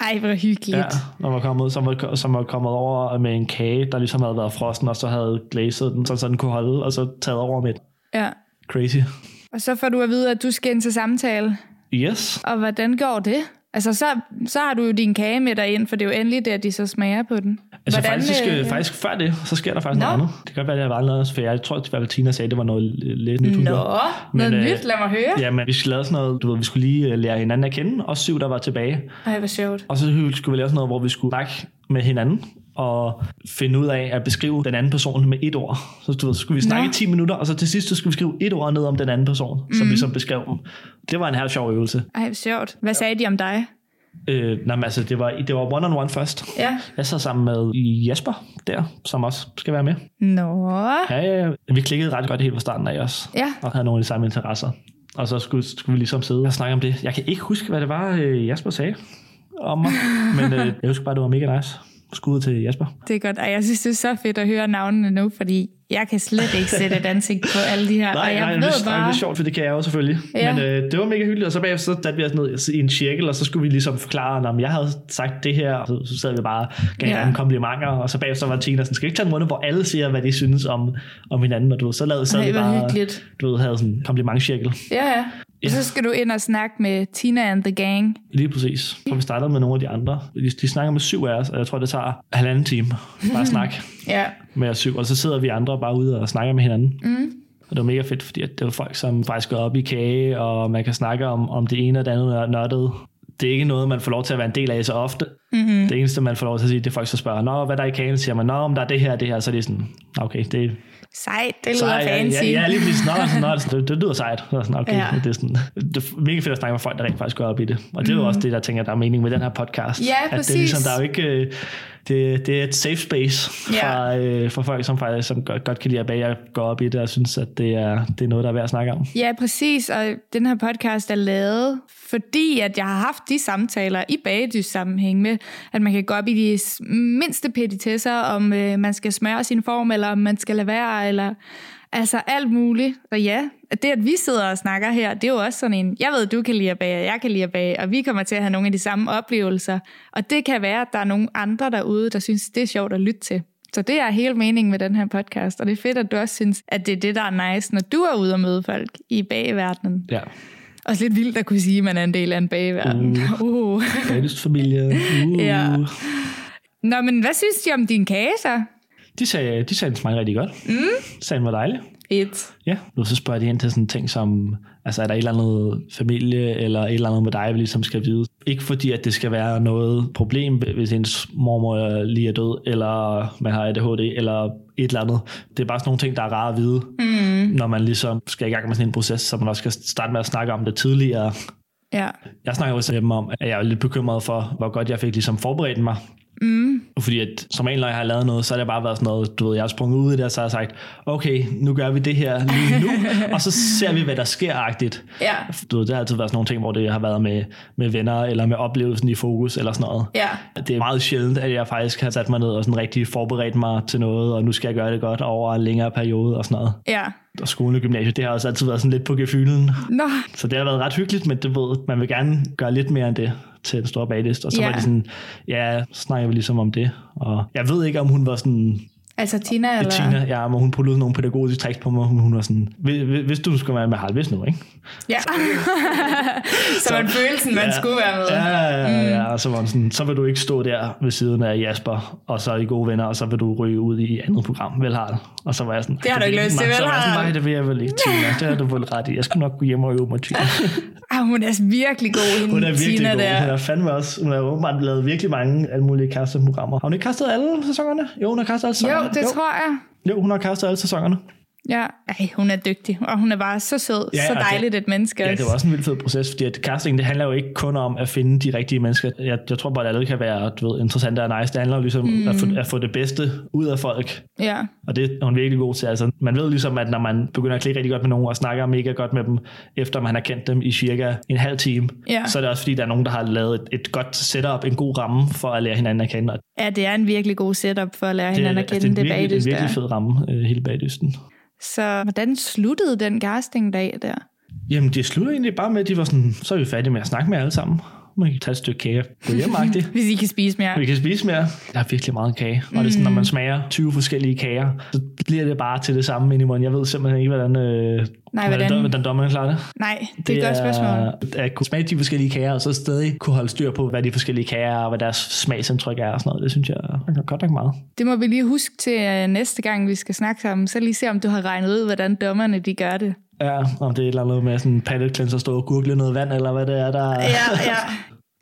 ej, hvor hyggeligt. Ja, som var, kommet, som, var, som var kommet over med en kage, der ligesom havde været frossen, og så havde glazet den, så, så den kunne holde, og så taget over med Ja. Crazy. Og så får du at vide, at du skal ind til samtale. Yes. Og hvordan går det? Altså, så, så har du jo din kage med dig ind, for det er jo endelig at de så smager på den. Altså Hvordan, faktisk, øh, faktisk før det, så sker der faktisk no. noget andet. Det kan godt være, at det var anderledes, for jeg tror, at Valentina sagde, at det var noget lidt nyt. Nå, no, noget øh, nyt, lad mig høre. Ja, men vi skulle lave sådan noget, du ved, vi skulle lige øh, lære hinanden at kende, og syv, der var tilbage. Ej, hvor sjovt. Og så skulle vi lave sådan noget, hvor vi skulle snakke med hinanden, og finde ud af at beskrive den anden person med et ord. Så, du ved, så skulle vi snakke i 10 minutter, og så til sidst så skulle vi skrive et ord ned om den anden person, mm. som vi så beskrev dem. Det var en her sjov øvelse. Ej, sjovt. Hvad sagde de om dig? Øh, nej, men altså, det var, det var one-on-one først. Ja. Jeg sad sammen med Jesper der, som også skal være med. Nå. Ja, ja, vi klikkede ret godt helt fra starten af os. Ja. Og havde nogle af de samme interesser. Og så skulle, skulle vi ligesom sidde og snakke om det. Jeg kan ikke huske, hvad det var, øh, Jesper sagde om mig. men øh, jeg husker bare, det var mega nice. Skud til Jesper. Det er godt, og jeg synes, det er så fedt at høre navnene nu, fordi jeg kan slet ikke sætte et ansigt på alle de her. Nej, og jeg nej, ved det, bare... det er sjovt, for det kan jeg jo selvfølgelig. Ja. Men øh, det var mega hyggeligt, og så bagefter så vi os ned i en cirkel, og så skulle vi ligesom forklare, om jeg havde sagt det her, og så, så sad vi bare gav ja. komplimenter, og så bagefter var Tina sådan, skal ikke tage en runde, hvor alle siger, hvad de synes om, om hinanden, og du så lavede så bare, hyggeligt. du ved, havde sådan en komplimentcirkel. Ja, ja. Ja. Og så skal du ind og snakke med Tina and the gang. Lige præcis. Og vi startede med nogle af de andre. De, de snakker med syv af os, og jeg tror, det tager halvanden time bare at snakke ja. med os syv. Og så sidder vi andre bare ude og snakker med hinanden. Mm. Og det var mega fedt, fordi det var folk, som faktisk går op i kage, og man kan snakke om, om det ene og det andet nørdet. Det er ikke noget, man får lov til at være en del af så ofte. Mm-hmm. Det eneste, man får lov til at sige, det er folk, der spørger, Nå, hvad der er i kagen? Siger man, Nå, om der er det her det her. Så er det sådan, okay, det, Sejt, det lyder sejt, fancy. Ja, ja, lige præcis. Nå, sådan, nå, det, det lyder sejt. Så sådan, okay, ja. det, er sådan, det er mega fedt at snakke med folk, der rent faktisk går op i det. Og det er jo mm. også det, der tænker, der er mening med den her podcast. Ja, præcis. At det er ligesom, der er jo ikke... Øh, det, det er et safe space fra, ja. øh, for folk, som faktisk som godt, godt kan lide at bage og gå op i det, og synes, at det er, det er noget, der er værd at snakke om. Ja, præcis. Og den her podcast er lavet, fordi at jeg har haft de samtaler i bagedys sammenhæng med, at man kan gå op i de mindste petitesser, om øh, man skal smøre sin form, eller om man skal lade være, eller Altså alt muligt. Og ja, det at vi sidder og snakker her, det er jo også sådan en, jeg ved, du kan lide at bage, og jeg kan lide at bage, og vi kommer til at have nogle af de samme oplevelser. Og det kan være, at der er nogle andre derude, der synes, det er sjovt at lytte til. Så det er hele meningen med den her podcast, og det er fedt, at du også synes, at det er det, der er nice, når du er ude og møde folk i bagverdenen. Ja. Også lidt vildt at kunne sige, at man er en del af en bagverden. Uh, uh. familie. Uh. Ja. Nå, men hvad synes de om din kage så? De sagde, de sagde, den smagte rigtig godt. Mm. Den var dejlig. Et. Ja, nu så spørger de ind til sådan ting som, altså er der et eller andet familie, eller et eller andet med dig, vi ligesom skal vide. Ikke fordi, at det skal være noget problem, hvis ens mormor lige er død, eller man har ADHD, eller et eller andet. Det er bare sådan nogle ting, der er rare at vide, mm. når man ligesom skal i gang med sådan en proces, så man også skal starte med at snakke om det tidligere. Ja. Jeg snakker også med dem om, at jeg er lidt bekymret for, hvor godt jeg fik ligesom forberedt mig Mm. Fordi at, som regel, når jeg har lavet noget, så har det bare været sådan noget, du ved, jeg har sprunget ud i det, og så har jeg sagt, okay, nu gør vi det her lige nu, og så ser vi, hvad der sker-agtigt. Ja. Du ved, det har altid været sådan nogle ting, hvor det har været med, med venner, eller med oplevelsen i fokus, eller sådan noget. Ja. Det er meget sjældent, at jeg faktisk har sat mig ned og sådan rigtig forberedt mig til noget, og nu skal jeg gøre det godt over en længere periode og sådan noget. Ja. Og skolen og gymnasiet, det har også altid været sådan lidt på gefylen. Nå, Så det har været ret hyggeligt, men det ved, man vil gerne gøre lidt mere end det til en stor baglist. Og så Ja. var det sådan, ja, så snakker vi ligesom om det. Og jeg ved ikke, om hun var sådan, altså Tina eller... Tina, ja, men hun puttede nogle pædagogiske tricks på mig. Hun, var sådan, "Hvis- du skulle være med Harald, nu, ikke? Ja. så man følelsen, man skulle være med. Ja, ja, ja, ja. Og så var hun sådan, så vil du ikke stå der ved siden af Jasper, og så er I gode venner, og så vil du ryge ud i andet program, vel Harald? Og så var jeg sådan, Det har du ikke lyst til, vel, Så var jeg sådan, nej, det vil jeg vel ikke, Tina. Det har du vel ret i. Jeg skulle nok gå hjem og øve mig, Tina. Ah, hun er virkelig god, hende Hun er virkelig Tina god. der. Hun har fandme også, hun har åbenbart lavet virkelig mange alle mulige castingprogrammer. Har hun ikke kastet alle sæsonerne? Jo, hun har kastet alle sæsonerne. Jo, det jo. tror jeg. Jo, hun har kastet alle sæsonerne. Ja, Ej, hun er dygtig, og hun er bare så sød, Ja, så og det- dejligt et menneske Ja, også. det var også en vild fed proces, fordi at casting, det handler jo ikke kun om at finde de rigtige mennesker. Jeg, jeg tror bare, at alle kan være du ved, interessante og nice. Det handler jo ligesom mm. at, få, at få det bedste ud af folk. Ja, Og det er hun virkelig god til. Altså, man ved ligesom, at når man begynder at klikke rigtig godt med nogen og snakker mega godt med dem, efter man har kendt dem i cirka en halv time, Ja. så er det også fordi, der er nogen, der har lavet et, et godt setup, en god ramme for at lære hinanden at kende. Ja, det er en virkelig god setup for at lære det, hinanden er- at altså, kende det, det, er en virkelig, bagdyst en virkelig fed ramme, øh, hele bagdysten. Så hvordan sluttede den castingdag der? Jamen, det sluttede egentlig bare med, at de var sådan, så er vi færdige med at snakke med alle sammen. Man kan tage et stykke kage gå hjem. Hvis I kan spise mere. Vi kan spise mere. Der er virkelig meget kage. Og det er sådan, når man smager 20 forskellige kager, så bliver det bare til det samme ind i munden. Jeg ved simpelthen ikke, hvordan, øh, Nej, hvordan? hvordan, hvordan dommeren klarer det. Nej, det er et godt spørgsmål. At kunne smage de forskellige kager, og så stadig kunne holde styr på, hvad de forskellige kager er, og hvad deres smagsindtryk er og sådan noget. Det synes jeg er godt nok meget. Det må vi lige huske til øh, næste gang, vi skal snakke sammen. Så lige se, om du har regnet ud, hvordan dommerne de gør det. Ja, om det er et eller andet med sådan en pallet cleanser, stå og gurgle noget vand, eller hvad det er, der... Ja, ja.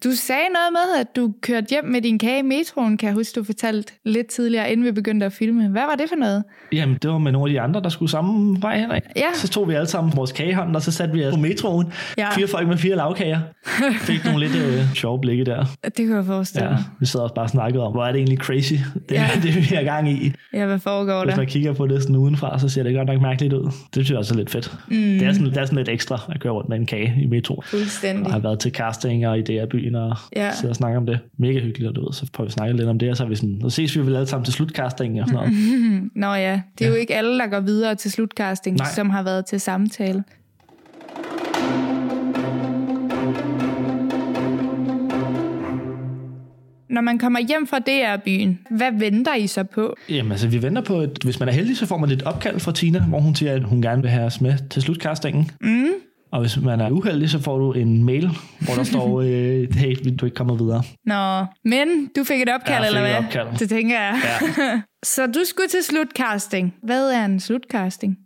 Du sagde noget med, at du kørte hjem med din kage i metroen, kan jeg huske, du fortalte lidt tidligere, inden vi begyndte at filme. Hvad var det for noget? Jamen, det var med nogle af de andre, der skulle samme vej henad. Ja. Så tog vi alle sammen vores kagehånd, og så satte vi os på metroen. Ja. Fire folk med fire lavkager. Fik nogle lidt øh, sjove blikke der. Det kunne jeg forestille Ja, vi sad også bare og snakkede om, hvor er det egentlig crazy, det, ja. Det vi har gang i. Ja, hvad foregår Hvis der? man kigger på det sådan udenfra, så ser det godt nok mærkeligt ud. Det synes jeg også er lidt fedt. Mm. Det, er sådan, det er sådan lidt ekstra at køre rundt med en kage i metro. Fuldstændig. Og har været til casting og i DR-byen og Ja. ja. sidde og snakke om det. Mega hyggeligt, og du ved, så får vi snakket lidt om det, og så, er vi sådan, så ses vi vel alle sammen til slutcasting og sådan noget. Nå ja, det er jo ikke alle, der går videre til slutcasting, Nej. som har været til samtale. Når man kommer hjem fra DR-byen, hvad venter I så på? Jamen altså, vi venter på, at hvis man er heldig, så får man et opkald fra Tina, hvor hun siger, at hun gerne vil have os med til slutcastingen. Mm. Og hvis man er uheldig, så får du en mail, hvor der står, øh, hey, du ikke kommet videre. Nå, men du fik et opkald, fik eller et hvad? opkald. Det tænker jeg. Ja. så du skulle til slutcasting. Hvad er en slutcasting?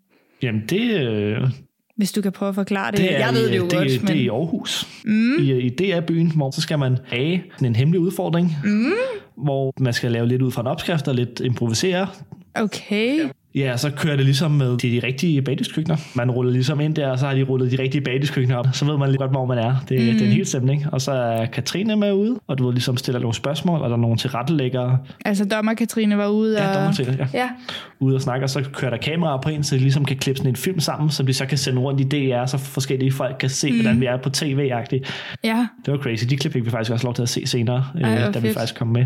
Jamen, det, øh, Hvis du kan prøve at forklare det. det er, jeg ved det jo det, godt, det, men... er i Aarhus, mm. i, i DR-byen, hvor så skal man have en hemmelig udfordring, mm. hvor man skal lave lidt ud fra en opskrift og lidt improvisere. Okay. Ja, så kører det ligesom med de, de rigtige bagdyskøkkener. Man ruller ligesom ind der, og så har de rullet de rigtige bagdyskøkkener op. Så ved man lige godt, hvor man er. Det, mm. det er en helt stemning. Og så er Katrine med ude, og du ved, ligesom stiller nogle spørgsmål, og der er nogle tilrettelæggere Altså, dommer Katrine var ude ja, og... dommer til det, ja. Ja, ude og snakke, og så kører der kameraer på en, så de ligesom kan klippe sådan en film sammen, som de så kan sende rundt i DR, så forskellige folk kan se, mm. hvordan vi er på tv-agtigt. ja. Det var crazy. De klip fik vi faktisk også lov til at se senere, Ej, øh, da vi fedt. faktisk kom med.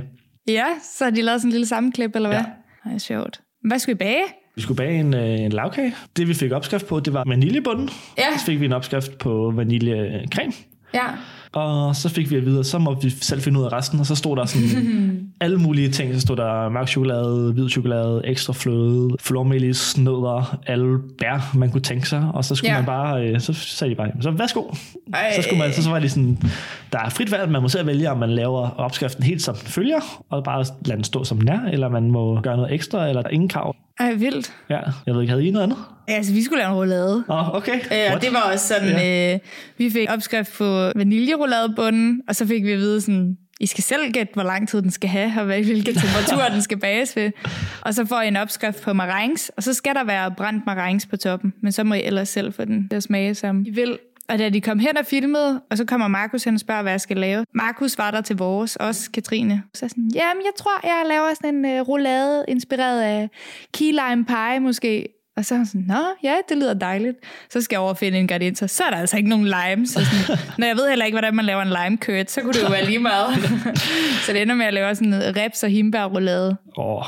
Ja, så har de lavet sådan en lille sammenklip, eller hvad? Ja. Ej, sjovt. Hvad skal vi bage? Vi skulle bage en, øh, en lavkage. Det vi fik opskrift på, det var vaniljebunden. Ja. Så fik vi en opskrift på vaniljecreme. Ja. Og så fik vi at vide, at så må vi selv finde ud af resten. Og så stod der sådan alle mulige ting. Så stod der mørk chokolade, hvid chokolade, ekstra fløde, flormelis, nødder, alle bær, man kunne tænke sig. Og så skulle Ja. ja. man bare, øh, så sagde de bare, så værsgo. Ej. Så, skulle man, så, så var det sådan, der er frit valg, man må selv vælge, om man laver opskriften helt som den følger, og bare lade den stå som den er, eller man må gøre noget ekstra, eller der er ingen krav. Ej, vildt. Ja, jeg ved ikke, havde I noget andet? Ja, altså, vi skulle lave en roulade. Åh, oh, okay. Øh, og What? det var også sådan, ja. øh, vi fik opskrift på chokoladebunden, og så fik vi at vide sådan, I skal selv gætte, hvor lang tid den skal have, og hvad- hvilke temperaturer den skal bages ved. Og så får I en opskrift på marengs, og så skal der være brændt marengs på toppen, men så må I ellers selv få den til at smage, som I vil. Og da de kom hen og filmede, og så kommer Markus hen og spørger, hvad jeg skal lave. Markus var der til vores, også Katrine. Så jeg sådan, jamen jeg tror, jeg laver sådan en uh, roulade, inspireret af key lime pie måske. Og så er han sådan, nå, ja, det lyder dejligt. Så skal jeg overfinde ingredienser. Så er der altså ikke nogen lime. Så sådan, når jeg ved heller ikke, hvordan man laver en lime curd, så kunne det jo være lige meget. så det ender med at lave sådan en reps og himbærroulade. Åh,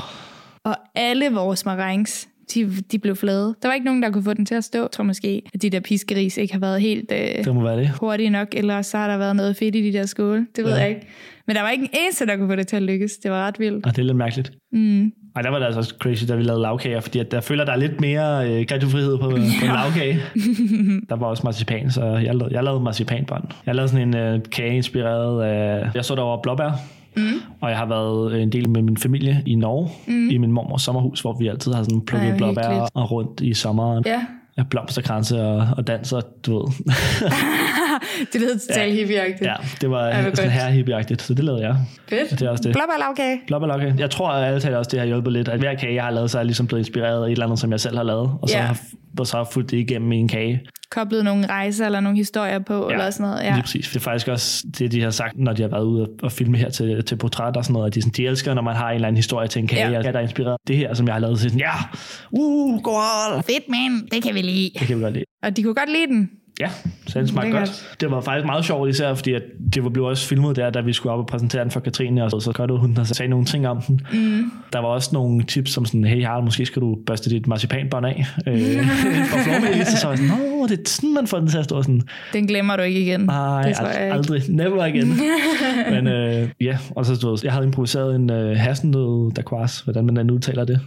Og alle vores marengs, de, de blev flade. Der var ikke nogen, der kunne få den til at stå. Jeg tror måske, at de der piskeris ikke har været helt øh, det må være det. hurtige nok, eller så har der været noget fedt i de der skåle. Det ved Ja. jeg ikke. Men der var ikke en eneste, der kunne få det til at lykkes. Det var ret vildt. Og det er lidt mærkeligt. Mm. Ej, der var det altså også crazy, da vi lavede lavkager, fordi at jeg føler, der er lidt mere øh, kreativfrihed på, på en lavkage. der var også marcipan, så jeg lavede, jeg lavede marcipanbånd. Jeg lavede sådan en øh, kage inspireret af... Jeg så der var blåbær, mm. og jeg har været en del med min familie i Norge, mm. i min mormors sommerhus, hvor vi altid har sådan plukket Ej, blåbær hyggeligt. og rundt i sommeren. Ja, Ja, blomsterkranse og, og danser, du ved. det lyder totalt ja. hippieagtigt. ja, det var hvor sådan her hippieagtigt, så det lavede jeg. Fedt. Det er også det. Blåbærlavkage. Blåbærlokke. Jeg tror at alle taler også, det har hjulpet lidt. At hver kage, jeg har lavet, så er jeg ligesom blevet inspireret af et eller andet, som jeg selv har lavet. Og så, Ja. har, og så har fulgt det igennem i en kage. Koblet nogle rejser eller nogle historier på, ja. eller sådan noget. Ja. Lige præcis. Det er faktisk også det, de har sagt, når de har været ude og filme her til, til portræt og sådan noget. At de, sådan, de elsker, når man har en eller anden historie til en kage, Ja. ja. der er inspireret. Det her, som jeg har lavet, så sådan, ja, uh, goal. Fedt, man. Det kan vi lide. Det kan vi godt lide. Og de kunne godt lide den. Ja, så den smagte godt. Det var faktisk meget sjovt især, fordi at det var blev også filmet der, da vi skulle op og præsentere den for Katrine, og så, så godt ud, hun der sagde nogle ting om den. Mm. Der var også nogle tips som sådan, hey Harald, måske skal du børste dit marcipanbånd af øh, fra flormelis, så var jeg sådan, åh, det er sådan, man får den til at stå sådan, Den glemmer du ikke igen. nej, det tror jeg ald- ikke. aldrig, never again. Men øh, ja, og så stod jeg havde improviseret en øh, hasselnød dacquoise, hvordan man nu udtaler det.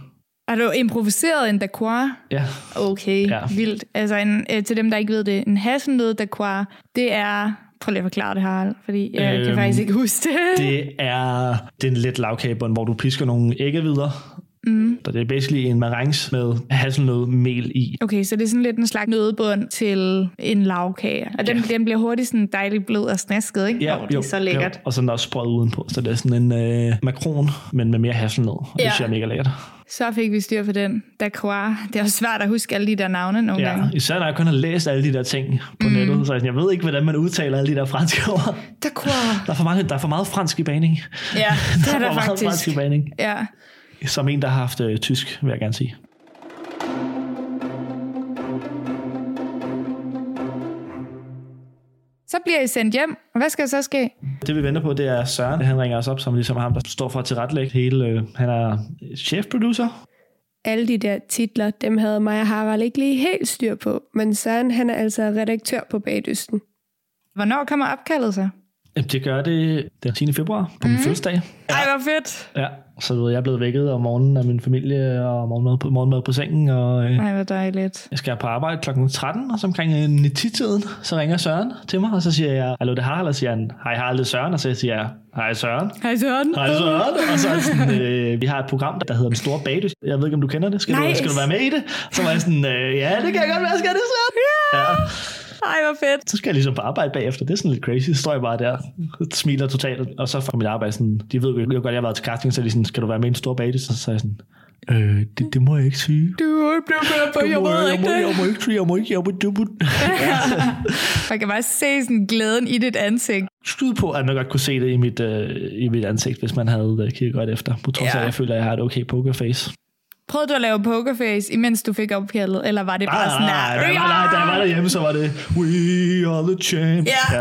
Har du improviseret en dacquoise? Ja, Okay, Ja. ja. vildt. Altså en, øh, til dem, der ikke ved det, en hasselnød dacquoise, det er... Prøv lige at forklare det, Harald, fordi jeg øhm, kan faktisk ikke huske det. det er, det er en let lavkagebund, hvor du pisker nogle æggevidder. Mm. Så det er basically en marengs med hasselnødmel i. Okay, så det er sådan lidt en slags nødebund til en lavkage. Og den, Ja. ja. den bliver hurtigt sådan dejligt blød og snasket, ikke? Åh, det er så lækkert. Jo. Og så er den også sprød udenpå, så det er sådan en øh, makron, men med mere hasselnød. Og det Ja. synes jeg er mega lækkert. Så fik vi styr på den. Dacquoise. Det er jo svært at huske alle de der navne nogle Ja, gange. især når jeg kun har læst alle de der ting på mm. nettet, så er jeg, ved ikke, hvordan man udtaler alle de der franske ord. Dacquoise. Der er for, mange, der er for meget fransk i baning. Ja, det er for der meget fransk faktisk. i baning. Ja. Som en, der har haft øh, tysk, vil jeg gerne sige. Så bliver I sendt hjem, og hvad skal der så ske? Det vi venter på, det er Søren. Han ringer os op, som ligesom ham, der står for at tilrettelægge hele. Øh, han er chefproducer. Alle de der titler, dem havde mig og Harald ikke lige helt styr på. Men Søren, han er altså redaktør på Bagdysten. Hvornår kommer opkaldet så? Det gør det den 10. februar på min Mhm. fødselsdag. Ej, hvor fedt. Ja, så du ved, jeg er blevet vækket om morgenen af min familie og morgenmad på, morgenmad på sengen, og øh, Ej, hvor dejligt. jeg skal på arbejde kl. 13, og så omkring øh, 9-tiden, så ringer Søren til mig, og så siger jeg, hallo, det er og så siger han, hej Harald, det Søren, og så siger jeg, hej Søren. Hej Søren. Hej Søren. Og så er sådan, øh, vi har et program, der hedder Den Store Bagdys. Jeg ved ikke, om du kender det. Skal, du, Nice. skal du være med i det? Så var jeg sådan, øh, ja, det kan jeg godt være, skal det Søren? Ja. Ej, hvor fedt. Så skal jeg ligesom på arbejde bagefter. Det er sådan lidt crazy. Så står jeg bare der, smiler totalt. Og så fra mit arbejde, sådan, de ved jo godt, jeg har været til casting, så de sådan, skal du være med i en stor bagdys? Så sagde jeg sådan, øh, det, det må jeg ikke sige. Du er blevet med på, Det jeg må, ved ikke det. jeg må ikke sige, jeg må ikke, jeg må, må. Man kan bare se sådan glæden i dit ansigt. Skyd på, at man godt kunne se det i mit, øh, i mit ansigt, hvis man havde øh, kigget godt efter. På trods af, Ja. at jeg føler, at jeg har et okay pokerface. Prøvede du at lave pokerface, imens du fik opkaldet, eller var det bare sådan nej, nej, nej, nej, da jeg var derhjemme, så var det We are the champs. Ja.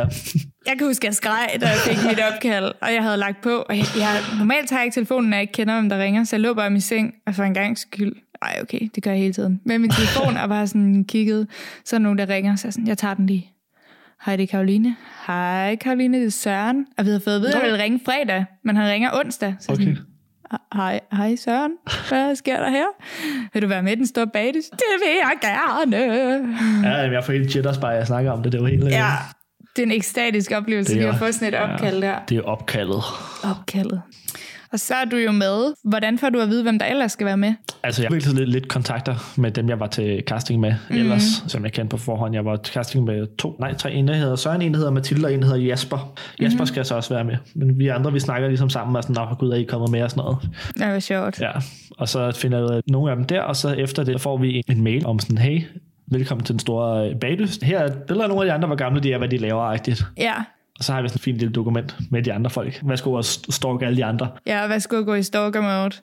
Jeg kan huske, at jeg skreg, da jeg fik mit opkald, og jeg havde lagt på. Og jeg, jeg, normalt tager jeg ikke telefonen, når jeg ikke kender, hvem der ringer, så jeg lå bare i min seng, og for en gang skyld, ej okay, det gør jeg hele tiden. Med min telefon, og bare sådan kigget, så er der nogen, der ringer, så jeg sådan, jeg tager den lige. Hej, det er Karoline. Hej, Karoline, det er Søren. Og vi havde fået at vide, at jeg ville ringe fredag, men han ringer onsdag. Så Okay. sådan, Hej, hej Søren. Hvad sker der her? Vil du være med den store bagdys? Det vil jeg gerne. Ja, jeg får helt jitters bare, at jeg snakker om det. Det var helt... øh, Ja, det er en ekstatisk oplevelse, Det vi er- har fået sådan et opkald der. Det er opkaldet. Opkaldet. Og så er du jo med. Hvordan får du at vide, hvem der ellers skal være med? Altså, jeg har lidt, lidt kontakter med dem, jeg var til casting med mm. ellers, som jeg kendte på forhånd. Jeg var til casting med to, nej, tre. En, der hedder Søren, en, der hedder Mathilde, og en, der hedder Jasper. Jasper skal så også være med. Men vi andre, vi snakker ligesom sammen og sådan, nå, gud, er I kommet med og sådan noget. Det var sjovt. Ja, og så finder jeg nogle af dem der, og så efter det får vi en mail om sådan, hey, Velkommen til den store øh, bagdyst. Her er billeder af nogle af de andre, hvor gamle de er, hvad de laver-agtigt. Ja, Og så har vi sådan et fint lille dokument med de andre folk. Værsgo og st- stalk alle de andre. ja, og hvad skulle gå i stalker mode?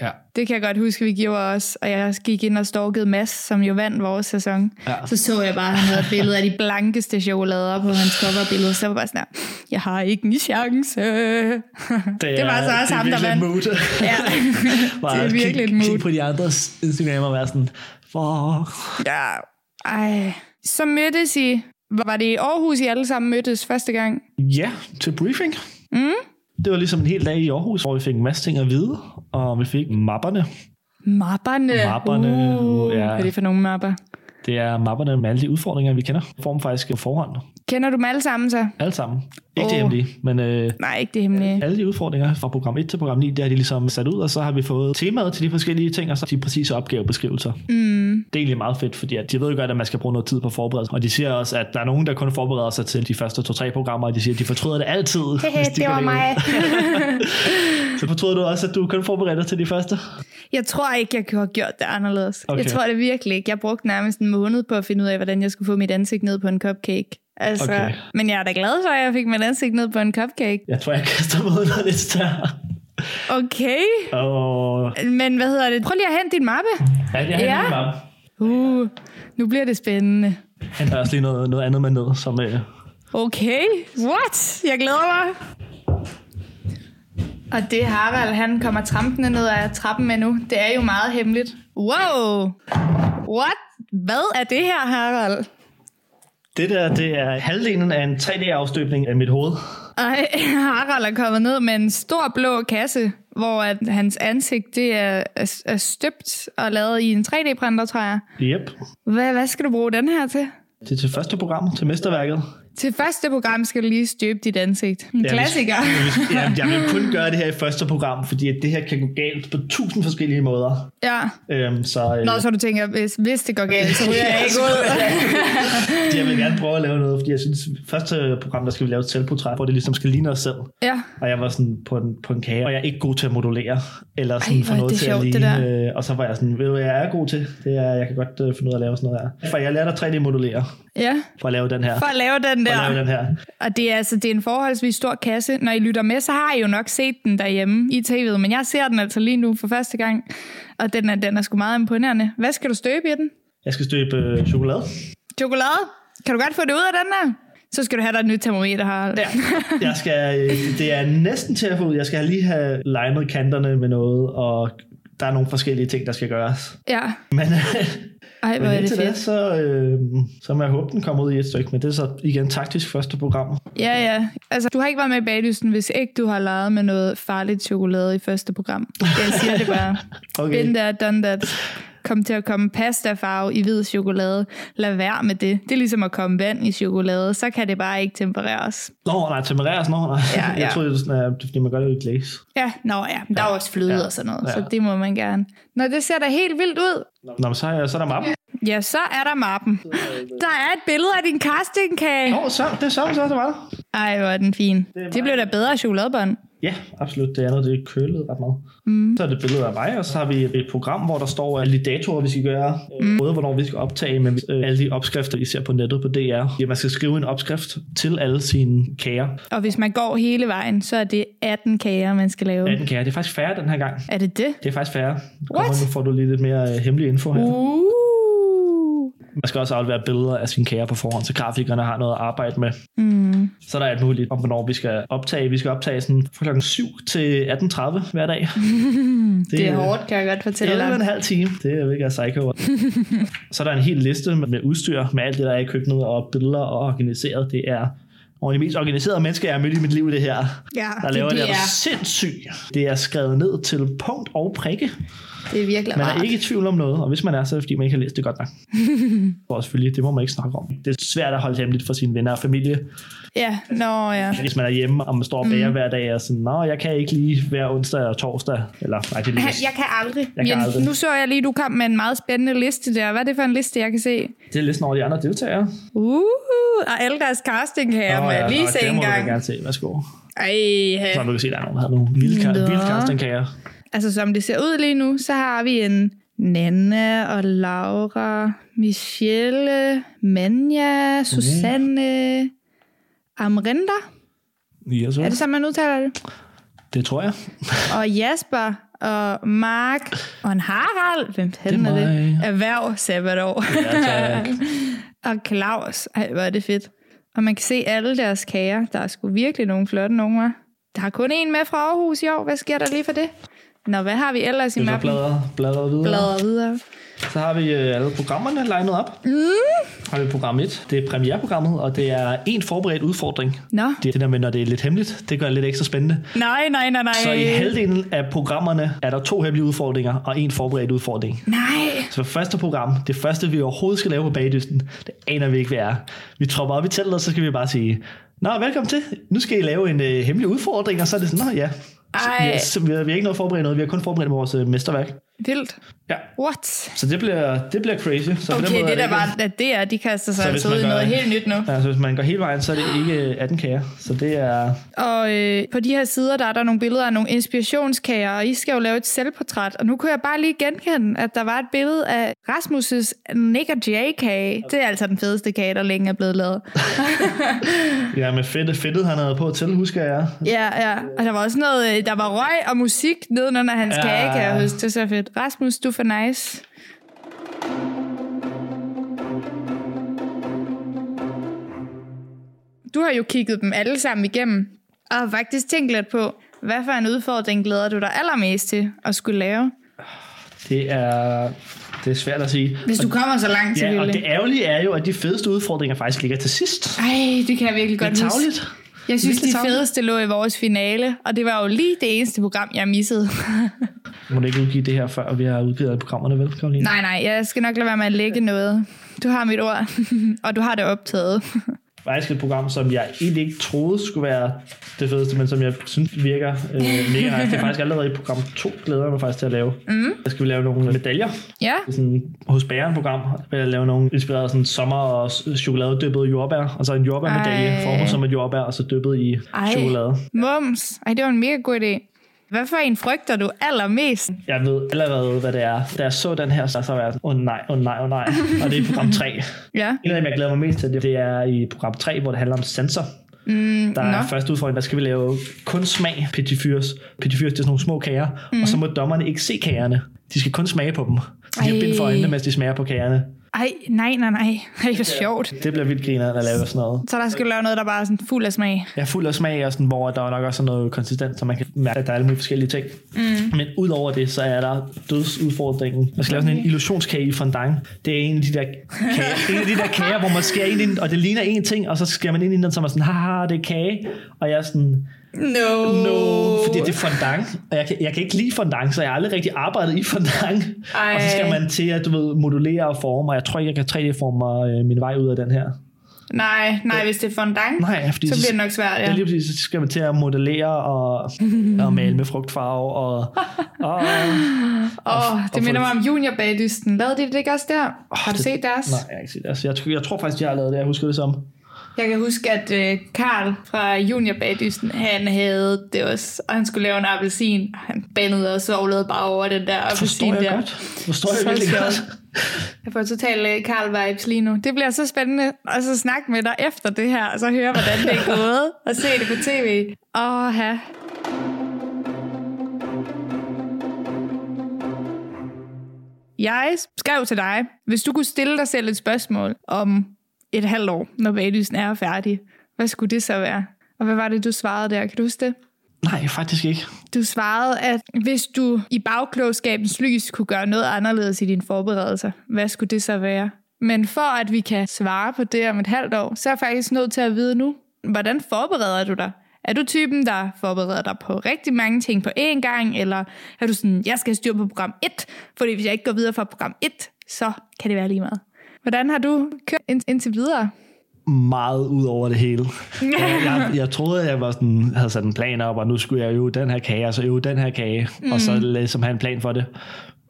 Ja. Det kan jeg godt huske, vi gjorde også. Og jeg gik ind og stalkede Mads, som jo vandt vores sæson. Ja. Så så jeg bare, at han havde et billede af de blankeste chokolader på hans coverbillede. Så jeg var bare sådan jeg har ikke en chance. Det, det var så også ham, der vandt. Mood. Ja, det er virkelig et kig, mood. Kig på de andres Instagram og være sådan, fuck. Ja, ej. Så mødtes I, var det i Aarhus, I alle sammen mødtes første gang? Ja, til briefing. Mm? Det var ligesom en hel dag i Aarhus, hvor vi fik en masse ting at vide, og vi fik mapperne. Mapperne. Mapperne, Uh, ja. Hvad er det for nogle mapper? Det er mapperne med alle de udfordringer, vi kender. Form faktisk på forhånd. Kender du dem alle sammen så? Alle sammen. Ikke oh. det hemmelige, men øh, Nej, ikke det hemmelige. alle de udfordringer fra program 1 til program 9, det har de ligesom sat ud, og så har vi fået temaet til de forskellige ting, og så de præcise opgavebeskrivelser. Mm. Det er egentlig meget fedt, fordi at de ved jo godt, at man skal bruge noget tid på forberedelse. Og de siger også, at der er nogen, der kun forbereder sig til de første to-tre programmer, og de siger, at de fortryder det altid. hvis de det var mig. Så fortryder du også, at du kun forbereder dig til de første? Jeg tror ikke, jeg kunne have gjort det anderledes. Okay. Jeg tror det virkelig ikke. Jeg brugte nærmest en måned på at finde ud af, hvordan jeg skulle få mit ansigt ned på en cupcake. Altså, Okay. Men jeg er da glad for, at jeg fik mit ansigt ned på en cupcake. Jeg tror, jeg kaster mig ud noget lidt større. Okay. Og Men hvad hedder det? Prøv lige at hente din mappe. ja, jeg har Ja. ja. Uh, nu bliver det spændende. Han har også lige noget, noget andet med ned, som øh, Okay, what? Jeg glæder mig. Og det Harald, han kommer trampende ned ad trappen med nu. Det er jo meget hemmeligt. Wow! What? Hvad er det her, Harald? det der, det er halvdelen af en 3D-afstøbning af mit hoved. Ej, Harald er kommet ned med en stor blå kasse, hvor at hans ansigt det er, er, er støbt og lavet i en 3D-printer, tror jeg. Yep. Hvad, hvad skal du bruge den her til? Det er til første program, til mesterværket. Til første program skal du lige støbe dit ansigt. En Ja, klassiker. Hvis, ja, jeg vil kun gøre det her i første program, fordi at det her kan gå galt på tusind forskellige måder. Ja. Øhm, så, øh, Nå, så du tænker, hvis, hvis det går galt, så ryger jeg ikke ud. jeg vil gerne prøve at lave noget, fordi jeg synes, første program, der skal vi lave et selvportræt, hvor det ligesom skal ligne os selv. ja. Og jeg var sådan på en, på en kage, og jeg er ikke god til at modulere, eller sådan Ej, er noget det til sjovt, at det ligne. øh, Og så var jeg sådan, ved du hvad jeg er god til? Det er, jeg kan godt øh, finde ud af at lave sådan noget her. For jeg lærte at 3D-modulere, ja, for at lave den her. for at lave den For at lave der. den her. Og det er, altså, det er en forholdsvis stor kasse. Når I lytter med, så har I jo nok set den derhjemme i tv'et, men jeg ser den altså lige nu for første gang. Og den er, den er sgu meget imponerende. Hvad skal du støbe i den? Jeg skal støbe øh, chokolade. Chokolade? Kan du godt få det ud af den der? Så skal du have dig et nyt termometer, Harald. Ja. Jeg skal, øh, det er næsten til at få ud. Jeg skal lige have limet kanterne med noget, og der er nogle forskellige ting, der skal gøres. ja. Men, Ej, hvor men er det indtil da, så, øh, så må jeg håbe, den kommer ud i et stykke. Men det er så igen taktisk første program. Ja, ja. Altså, du har ikke været med i bagdysten, hvis ikke du har leget med noget farligt chokolade i første program. Jeg siger det bare. Okay. Been there, done that. Kom til at komme pastafarve i hvid chokolade. Lad være med det. Det er ligesom at komme vand i chokolade. Så kan det bare ikke tempereres. Nå, nej, tempereres, nå, nej. Ja, Jeg ja. troede, det er det er, fordi man gør det i glaze. Ja, nå ja. Men der er jo også fløde Ja. og sådan noget, Ja. så det må man gerne. Nå, det ser da helt vildt ud. Nå, men så, er- så er der mappen. Ja, så er der mappen. Der er et billede af din castingkage. Nå, så, det er så, så, så var der. Ej, hvor er den fin. er Det blev da bedre chokoladebånd. Ja, absolut. Det andet, det er kølet ret meget. Mm. Så er det et billede af mig, og så har vi et program, hvor der står alle de datoer, vi skal gøre. Mm. Både hvornår vi skal optage, men øh, alle de opskrifter, I ser på nettet på DR. Ja, man skal skrive en opskrift til alle sine kager. Og hvis man går hele vejen, så er det 18 kager, man skal lave. 18 kager. Det er faktisk færre den her gang. Er det det? Det er faktisk færre. What? nu får du lige lidt mere øh, hemmelig info her. Uh. Man skal også aflevere billeder af sine kager på forhånd, så grafikerne har noget at arbejde med. Mm. Så der er alt muligt om, hvornår vi skal optage. Vi skal optage sådan fra klokken 7 til 18.30 hver dag. det, Det er hårdt, kan jeg godt fortælle Det er en dig. halv time. Det er ikke psycho. så er der en hel liste med, udstyr, med alt det, der er i køkkenet, og billeder og organiseret. Det er og de mest organiserede mennesker, jeg har mødt i mit liv, det her. Ja, Der laver det, det, det er er, sindssygt. Det er skrevet ned til punkt og prikke. Det er virkelig Man rart. er ikke i tvivl om noget, og hvis man er, så er det fordi, man ikke har læst det godt nok. og selvfølgelig, det må man ikke snakke om. Det er svært at holde hemmeligt for sine venner og familie. Ja, nå ja. Hvis man er hjemme, og man står og bager mm. hver dag, og sådan, nå, jeg kan ikke lige hver onsdag og torsdag. Eller, nej, det er lige, Jeg kan aldrig. Jeg kan aldrig. Nu så jeg lige, du kom med en meget spændende liste der. Hvad er det for en liste, jeg kan se? det er listen over de andre deltagere. Uh, og alle deres casting her, må jeg lige se det en må du da gang. gerne se. Værsgo. Ej, Så ha. du kan se, der er nogen, der har nogle vilde, vilde castingkager. Altså som det ser ud lige nu, så har vi en Nanna og Laura, Michelle, Manja, Susanne, Amrinda. Yes, Er det sådan, man udtaler det? det tror jeg. Og Jasper og Mark og en Harald. Hvem fanden Det er er det? Erhverv sabbatår. Ja, og Claus. Ej, hvor er det fedt. Og man kan se alle deres kager. Der er sgu virkelig nogle flotte nogle, hva'? Der er kun en med fra Aarhus i år. Hvad sker der lige for det? Nå, hvad har vi ellers i mappen? bladrer, bladrer videre. Bladrer videre. Så har vi øh, alle programmerne legnet op. Mm. Har vi program 1. Det er premiereprogrammet, og det er en forberedt udfordring. Nå. Det er det der med, når det er lidt hemmeligt. Det gør det lidt ekstra spændende. Nej, nej, nej, nej. Så i halvdelen af programmerne er der to hemmelige udfordringer og en forberedt udfordring. Nej. Så første program, det første vi overhovedet skal lave på bagdysten, det aner vi ikke, hvad er. Vi tropper op i teltet, og så skal vi bare sige, Nå, velkommen til. Nu skal I lave en øh, hemmelig udfordring, og så er det sådan, Nå ja. Ej. Vi, har, så vi, har, vi har ikke noget forberedt noget, vi har kun forberedt vores øh, mesterværk. Vildt. Ja, What? så det bliver, det bliver crazy. Så på den Okay, måde det der var, at det er, de kaster sig Så altså ud i noget helt nyt nu. Ja, så hvis man går hele vejen, så er det ikke øh, 18 kager. Så det er... Og øh, på de her sider, der er der nogle billeder af nogle inspirationskager, og I skal jo lave et selvportræt. Og nu kunne jeg bare lige genkende, at der var et billede af Rasmus' Nick og Jay-kage. Det er altså den fedeste kage, der længe er blevet lavet. Ja, med fedtet, fedtet han havde på til, husker jeg. Ja, ja. Og der var også noget, øh, der var røg og musik nedenunder hans Ja. kage, kan jeg huske. Det er så fedt. Rasmus, du er for nice. Du har jo kigget dem alle sammen igennem, og har faktisk tænkt lidt på, hvad for en udfordring glæder du dig allermest til at skulle lave? Det er, det er svært at sige. Hvis du kommer så langt, Ja, og selvfølgelig. det ærgerlige er jo, at de fedeste udfordringer faktisk ligger til sidst. Ej, det kan jeg virkelig Det godt er huske. tavligt. Jeg synes, Virkelig de tarveligt. fedeste lå i vores finale, og det var jo lige det eneste program, jeg missede. Må du ikke udgive det her, før vi har udgivet alle programmerne, vel, Karoline? nej, nej, jeg skal nok lade være med at lægge noget. Du har mit ord, og du har det optaget. Faktisk et program, som jeg egentlig ikke troede skulle være det fedeste, men som jeg synes virker øh, mega nice. Det er faktisk allerede i program 2, glæder jeg mig faktisk til at lave. Mm. Der skal vi lave nogle medaljer. ja, er sådan, hos bæren-program vil jeg lave nogle inspireret sådan sommer- og chokoladedyppede jordbær. Og så en jordbærmedalje formet som et jordbær, og så dyppet i Ej. chokolade. mums. Ej, det var en mega god idé. Hvad for en frygter du allermest? Jeg ved allerede, hvad det er. Da jeg så den her, så var jeg sådan, åh oh, nej, åh oh, nej, åh oh, nej. Og det er i program 3. Ja, En af dem, jeg glæder mig mest til, det- det er i program 3, hvor det handler om sensor. mm, Der er nå. første udfordring, der skal vi lave kun smag petit fyrs. Petit fyrs, det er sådan nogle små kager, mm. og så må dommerne ikke se kagerne. De skal kun smage på dem. De har Ej. bind for øjnene, mens de smager på kagerne. Ej, nej, nej, nej. Ej, hvor sjovt. Det bliver vildt griner at lave sådan noget. Så der skal du lave noget, der bare er sådan fuld af smag. Jeg er fuld af smag, og sådan, hvor der er nok også er noget konsistent, så man kan mærke, at der er alle mulige forskellige ting. Mm. Men udover det, så er der dødsudfordringen. Man skal lave sådan en illusionskage i fondant. Det er en af de der kager, en af de der kager hvor man skærer ind i den, og det ligner en ting, og så skærer man ind i den, så er man sådan, haha, det er kage. Og jeg er sådan, No. no, fordi det er fondant, og jeg kan, jeg kan ikke lide fondant, så jeg har aldrig rigtig arbejdet i fondant. Ej. Og så skal man til at du ved, modulere og forme, og jeg tror ikke, jeg kan 3D-forme øh, min vej ud af den her. Nej, nej, hvis det er fondant, Nej, fordi så bliver det nok svært, Ja. ja. lige præcis, så skal man til at modellere og, og male med frugtfarve. Og, og, Åh, og det minder få- mig om juniorbagdysten. Lavede de det ikke også der? Har du det- set deres? nej, jeg, har ikke set altså, jeg, tror- jeg tror faktisk, jeg har lavet det. Jeg husker det som. Jeg kan huske, at øh, Karl fra juniorbagdysten, han havde det også, og han skulle lave en appelsin, han bandede og sovlede bare over den der appelsin Forstår jeg der. godt. Forstår jeg Så virkelig sjovt. godt. Jeg får totalt Karl vibes lige nu. Det bliver så spændende at så snakke med dig efter det her, og så høre, hvordan det er gået, og se det på tv. Åh, ha. Jeg skrev til dig, hvis du kunne stille dig selv et spørgsmål om et halvt år, når baglysen er færdig, hvad skulle det så være? Og hvad var det, du svarede der? Kan du huske det? Nej, faktisk ikke. Du svarede, at hvis du i bagklogskabens lys kunne gøre noget anderledes i dine forberedelser, hvad skulle det så være? Men for at vi kan svare på det om et halvt år, så er jeg faktisk nødt til at vide nu, hvordan forbereder du dig? Er du typen, der forbereder dig på rigtig mange ting på én gang, eller er du sådan, jeg skal have styr på program 1, fordi hvis jeg ikke går videre fra program 1, så kan det være lige meget. Hvordan har du kørt ind, indtil videre? Meget ud over det hele. Jeg, jeg, jeg troede, at jeg var sådan, havde sat en plan op, og nu skulle jeg øve den her kage, og så øve den her kage, mm. og så ligesom have en plan for det.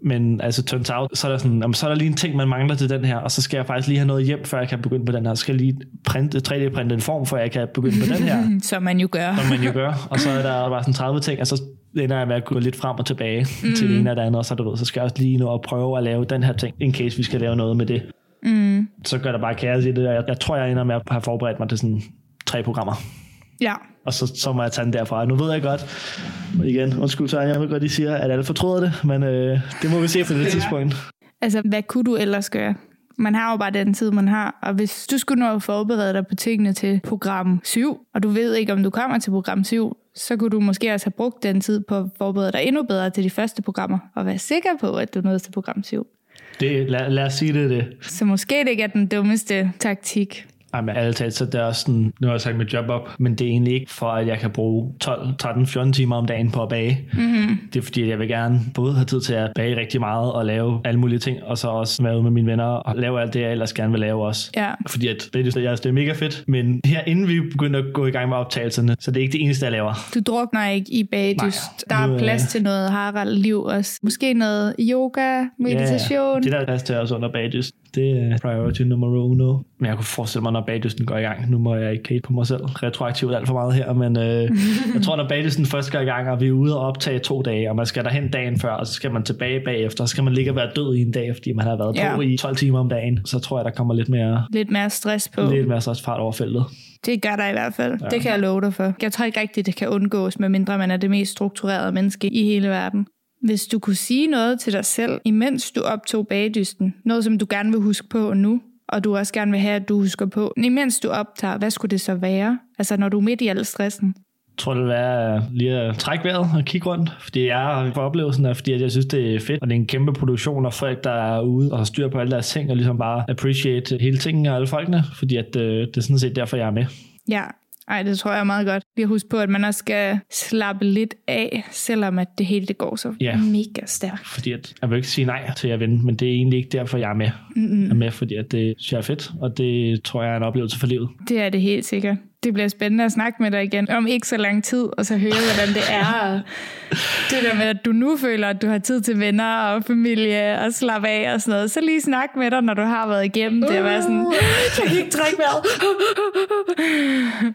Men altså, turns out, så er, der sådan, jamen, så er der lige en ting, man mangler til den her, og så skal jeg faktisk lige have noget hjem, før jeg kan begynde på den her. Så skal jeg lige printe, 3D-printe en form, før jeg kan begynde på den her. Som man jo gør. som man jo gør. Og så er der bare sådan 30 ting, og så ender jeg med at gå lidt frem og tilbage mm. til det ene og det andet, og så, du ved, så skal jeg også lige nu og prøve at lave den her ting, in case vi skal lave noget med det. Mm. Så gør der bare kaos i det, og jeg, jeg tror, jeg ender med at have forberedt mig til sådan tre programmer. Ja. Og så, så må jeg tage den derfra. Nu ved jeg godt, igen, undskyld så jeg ved godt, de siger, at alle fortryder det, men øh, det må vi se på det tidspunkt. Altså, hvad kunne du ellers gøre? Man har jo bare den tid, man har. Og hvis du skulle nå at forberede dig på tingene til program 7, og du ved ikke, om du kommer til program 7, så kunne du måske også have brugt den tid på at forberede dig endnu bedre til de første programmer, og være sikker på, at du nåede til program 7. Det, lad, lad os sige det, det. Så måske det ikke er den dummeste taktik. Ej, men ærligt talt, så det er også sådan, nu har jeg sagt mit job op, men det er egentlig ikke for, at jeg kan bruge 12, 13, 14 timer om dagen på at bage. Mm-hmm. Det er fordi, at jeg vil gerne både have tid til at bage rigtig meget og lave alle mulige ting, og så også være ude med mine venner og lave alt det, jeg ellers gerne vil lave også. Ja. Fordi at det, det, det er mega fedt, men her inden vi begynder at gå i gang med optagelserne, så det er ikke det eneste, jeg laver. Du drukner ikke i bagdyst. Der er øh, plads til noget Harald liv også. Måske noget yoga, meditation. Ja, det der er plads til også under bagdyst. Det er priority nummer uno. Men jeg kunne forestille mig, når bagdysten går i gang. Nu må jeg ikke kate på mig selv retroaktivt alt for meget her, men øh, jeg tror, når bagdysten først går i gang, og vi er ude og optage to dage, og man skal derhen dagen før, og så skal man tilbage bagefter, så skal man ligge og være død i en dag, fordi man har været Ja. på i 12 timer om dagen. Så tror jeg, der kommer lidt mere, Lidt mere stress på. lidt mere stress fart over feltet. Det gør der i hvert fald. Ja. Det kan jeg love dig for. Jeg tror ikke rigtigt, det kan undgås, medmindre man er det mest strukturerede menneske i hele verden. Hvis du kunne sige noget til dig selv, imens du optog bagdysten, noget som du gerne vil huske på nu, og du også gerne vil have, at du husker på, imens du optager, hvad skulle det så være? Altså når du er midt i al stressen. Jeg tror, det vil være lige at trække vejret og kigge rundt, fordi jeg får oplevelsen af, fordi at jeg synes, det er fedt, og det er en kæmpe produktion, og folk, der er ude og har styr på alle deres ting, og ligesom bare appreciate hele tingen og alle folkene, fordi at, øh, det er sådan set derfor, jeg er med. Ja, ej, det tror jeg er meget godt. Lige at huske på, at man også skal slappe lidt af, selvom at det hele det går så Ja. mega stærkt. Fordi at, jeg vil ikke sige nej til at vinde, men det er egentlig ikke derfor, jeg er med. Mm-hmm. Jeg er med, fordi at det synes jeg er fedt, og det tror jeg er en oplevelse for livet. Det er det helt sikkert. Det bliver spændende at snakke med dig igen om ikke så lang tid, og så høre, hvordan det er. Det der med, at du nu føler, at du har tid til venner og familie og slappe af og sådan noget. Så lige snak med dig, når du har været igennem det. Og være sådan, jeg kan ikke drikke vejret.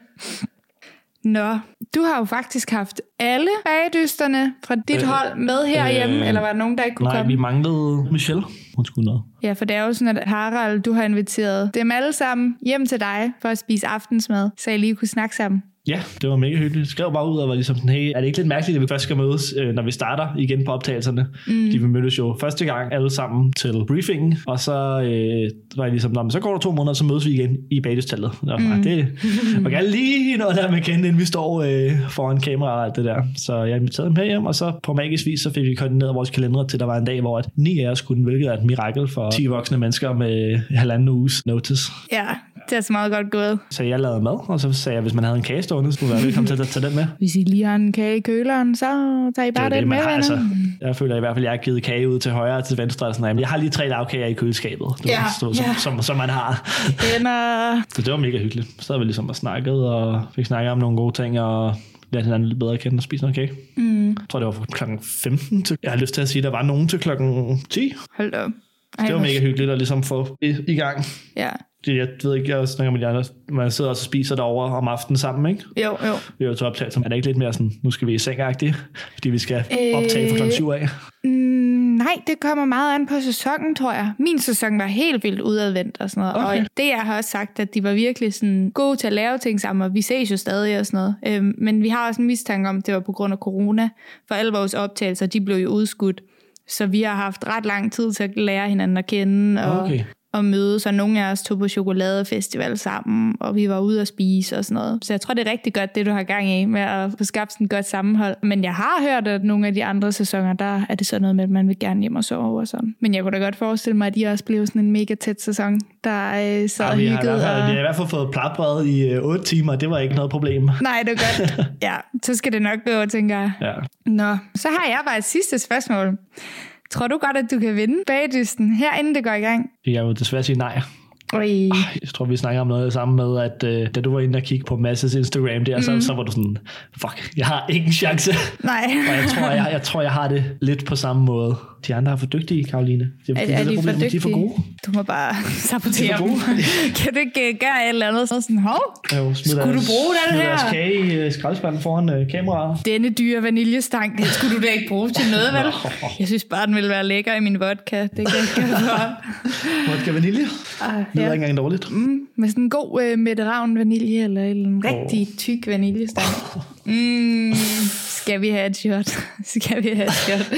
Nå, du har jo faktisk haft alle bagdysterne fra dit Øh, hold med herhjemme, øh, eller var der nogen, der ikke kunne Nej, komme? vi manglede Michelle. Hun skulle noget. Ja, for det er jo sådan, at Harald, du har inviteret dem alle sammen hjem til dig for at spise aftensmad, så I lige kunne snakke sammen. Ja, det var mega hyggeligt. Jeg skrev bare ud og var ligesom sådan, hey, er det ikke lidt mærkeligt, at vi først skal mødes, øh, når vi starter igen på optagelserne? Mm. De vi mødtes jo første gang alle sammen til briefingen, og så øh, var jeg ligesom, men så går der to måneder, så mødes vi igen i bagdystallet. Mm. Det var gerne lige noget der med kende, inden vi står øh, foran kamera og alt det der. Så jeg inviterede dem herhjem, og så på magisk vis, så fik vi koordineret vores kalendere til, der var en dag, hvor at ni af os kunne, hvilket er et mirakel for 10 voksne mennesker med halvanden uges notice. Ja, det er så meget godt gået. Så jeg lavede mad, og så sagde jeg, hvis man havde en kage stående, skulle være velkommen til at tage den med. Hvis I lige har en kage i køleren, så tager I bare Det den med, har, venner. altså, jeg føler i hvert fald, at jeg har givet kage ud til højre og til venstre. og Sådan, noget. Jeg har lige tre lavkager i køleskabet, du Ja, ved, som, ja. som, som, som, man har. Venner. Så det var mega hyggeligt. Så havde vi ligesom og snakket, og fik snakket om nogle gode ting, og lærte hinanden lidt bedre at kende og spise noget kage. Mm. Jeg tror, det var fra klokken 15 til... Jeg har lyst til at sige, at der var nogen til klokken 10. Hold da op. Ej, Det var mega hyggeligt at ligesom få i, i gang. Ja. Det, jeg ved ikke, jeg snakker med de andre, man sidder og spiser derovre om aftenen sammen, ikke? Jo, jo. Vi er jo til optagelse. Er det ikke lidt mere sådan, nu skal vi i seng fordi vi skal optage fra klokken 7 af? Mm, nej, det kommer meget an på sæsonen, tror jeg. Min sæson var helt vildt udadvendt og sådan noget. Okay. Og det, jeg har også sagt, at de var virkelig sådan gode til at lave ting sammen, og vi ses jo stadig og sådan noget. Øhm, men vi har også en mistanke om, at det var på grund af corona. For alle vores optagelser, de blev jo udskudt. Så vi har haft ret lang tid til at lære hinanden at kende og, Okay. Og mødes. Og nogle af os tog på chokoladefestival sammen, og vi var ude at spise og sådan noget. Så jeg tror, det er rigtig godt, det du har gang i med at få skabt sådan et godt sammenhold. Men jeg har hørt, at nogle af de andre sæsoner, der er det sådan noget med, at man vil gerne hjem og sove og sådan. Men jeg kunne da godt forestille mig, at de også blev sådan en mega tæt sæson, der øh, sad Ja, og vi, har i hvert fald, vi har Og... i hvert fald fået platbrød i øh, 8 timer, det var ikke noget problem. Nej, det er godt. Ja, så skal det nok gå, tænker jeg. Ja. Nå, så har jeg bare et sidste spørgsmål. Tror du godt, at du kan vinde bagdysten her, inden det går i gang? Jeg vil desværre sige nej. Oj. Jeg tror, vi snakker om noget sammen med, at øh, da du var inde og kigge på Masses Instagram der, mm. så, så var du sådan, fuck, jeg har ingen chance. Nej. Og jeg tror jeg, jeg tror, jeg har det lidt på samme måde. De andre er for dygtige, Karoline. Det Er, det er det de for dygtige? De er for gode. Du må bare sabotere for dem. kan du ikke øh, gøre et eller andet? Så sådan, hov, Jo, smid Skulle du bruge den smid her? deres kage i øh, skraldespanden foran øh, kameraet. denne dyre vaniljestang, den skulle du da ikke bruge til noget, vel? Jeg synes bare, den ville være lækker i min vodka. Det kan jeg for. Vodka vanilje. Ah, Det er ja. ikke engang dårligt. Mm, med sådan en god øh, Mette Ravn vanilje, eller en rigtig tyk vaniljestang. Mm, skal vi have et shot? skal vi have et shot?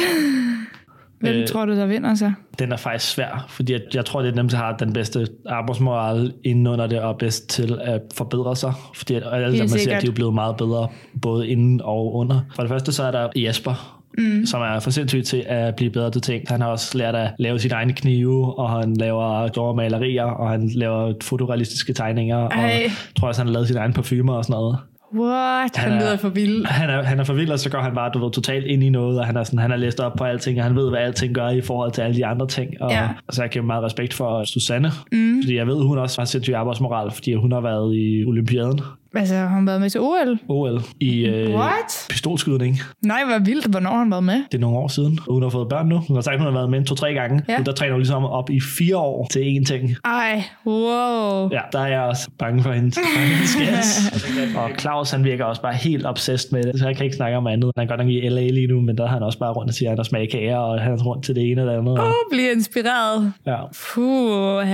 Hvem Øh. tror du, der vinder så? Den er faktisk svær, fordi jeg, jeg tror, det er dem, der har den bedste arbejdsmoral inden under det, og bedst til at forbedre sig. Fordi at alle, Helt der man ser, de er blevet meget bedre, både inden og under. For det første, så er der Jesper, mm. som er for sindssygt til at blive bedre til ting. Han har også lært at lave sine egne knive, og han laver store malerier, og han laver fotorealistiske tegninger, og Ej. jeg tror også, han har lavet sine egne parfumer og sådan noget. What? Han, Han er- lyder for vild. Han er, han er for vild, og så går han bare du ved, totalt ind i noget, og han, er sådan, han har læst op på alting, og han ved, hvad alting gør i forhold til alle de andre ting. Og, Ja. og så jeg giver meget respekt for Susanne, mm. fordi jeg ved, hun også har sindssyg arbejdsmoral, fordi hun har været i Olympiaden, Altså, har han været med til OL? OL, i øh, What? pistolskydning. Nej, hvor vildt. Hvornår har han været med? Det er nogle år siden, og hun har fået børn nu. Hun har sagt, hun har været med to-tre gange. Ja. Ja. Der træner hun ligesom op i fire år til én ting. Ej, wow. Ja, der er jeg også bange for hendes, for hendes gas. Og Claus, han virker også bare helt obsessed med det, så jeg kan ikke snakke om andet. Han er godt nok i LA lige nu, men der er han også bare rundt og siger, at han har smag kager, og han er rundt til det ene det andet. Åh, bliver inspireret. ja, Puh,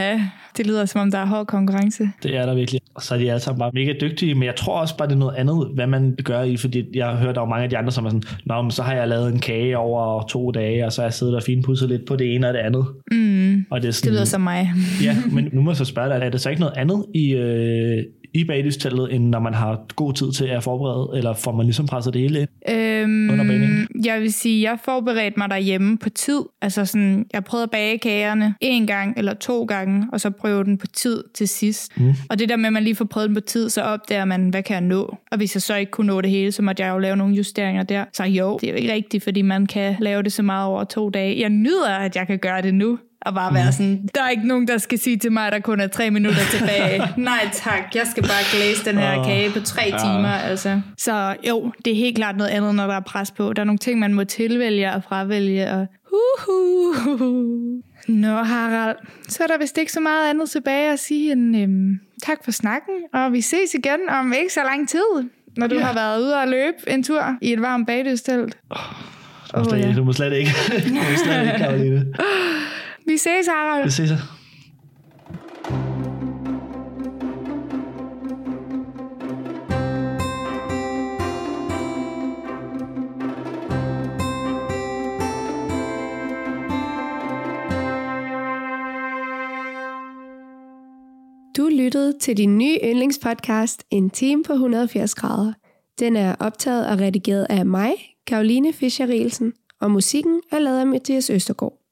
det lyder som om, der er hård konkurrence. det er der virkelig. Og så er de alle sammen bare mega dygtige, men jeg tror også bare, det er noget andet, hvad man gør i, fordi jeg har hørt, der er mange af de andre, som er sådan, Nå, men så har jeg lavet en kage over to dage, og så har jeg siddet og finpudset lidt på det ene og det andet. Mm, Og det er det sådan, lyder som mig. Ja, men nu må jeg så spørge dig, er det så ikke noget andet i, øh, i bagdysteltet, end når man har god tid til at forberede, eller får man ligesom presset det hele ind? Øhm, Under bagningen? jeg vil sige, jeg forberedte mig derhjemme på tid. Altså sådan, jeg prøvede at bage kagerne en gang eller to gange, og så prøve den på tid til sidst. Mm. Og det der med, at man lige får prøvet den på tid, så opdager man, hvad kan jeg nå? Og hvis jeg så ikke kunne nå det hele, så måtte jeg jo lave nogle justeringer der. Så jo, det er jo ikke rigtigt, fordi man kan lave det så meget over to dage. Jeg nyder, at jeg kan gøre det nu. Og bare være sådan, der er ikke nogen, der skal sige til mig, at der kun er tre minutter tilbage. Nej tak, jeg skal bare glæse den her kage på tre timer. Altså. Så jo, det er helt klart noget andet, når der er pres på. Der er nogle ting, man må tilvælge og fravælge. Og uhuh. Nå Harald, så er der vist ikke så meget andet tilbage at sige end øhm, tak for snakken. Og vi ses igen om ikke så lang tid, når du Ja. har været ude og løbe en tur i et varmt bagdødstelt. Du må, slet, ja. du må slet ikke. du må slet ikke, Karoline. Vi ses, Harald. Vi ses. Du lyttede til din nye yndlingspodcast, En time på 180 grader. Den er optaget og redigeret af mig, Karoline fischer -Rielsen, og musikken er lavet af Mathias Østergaard.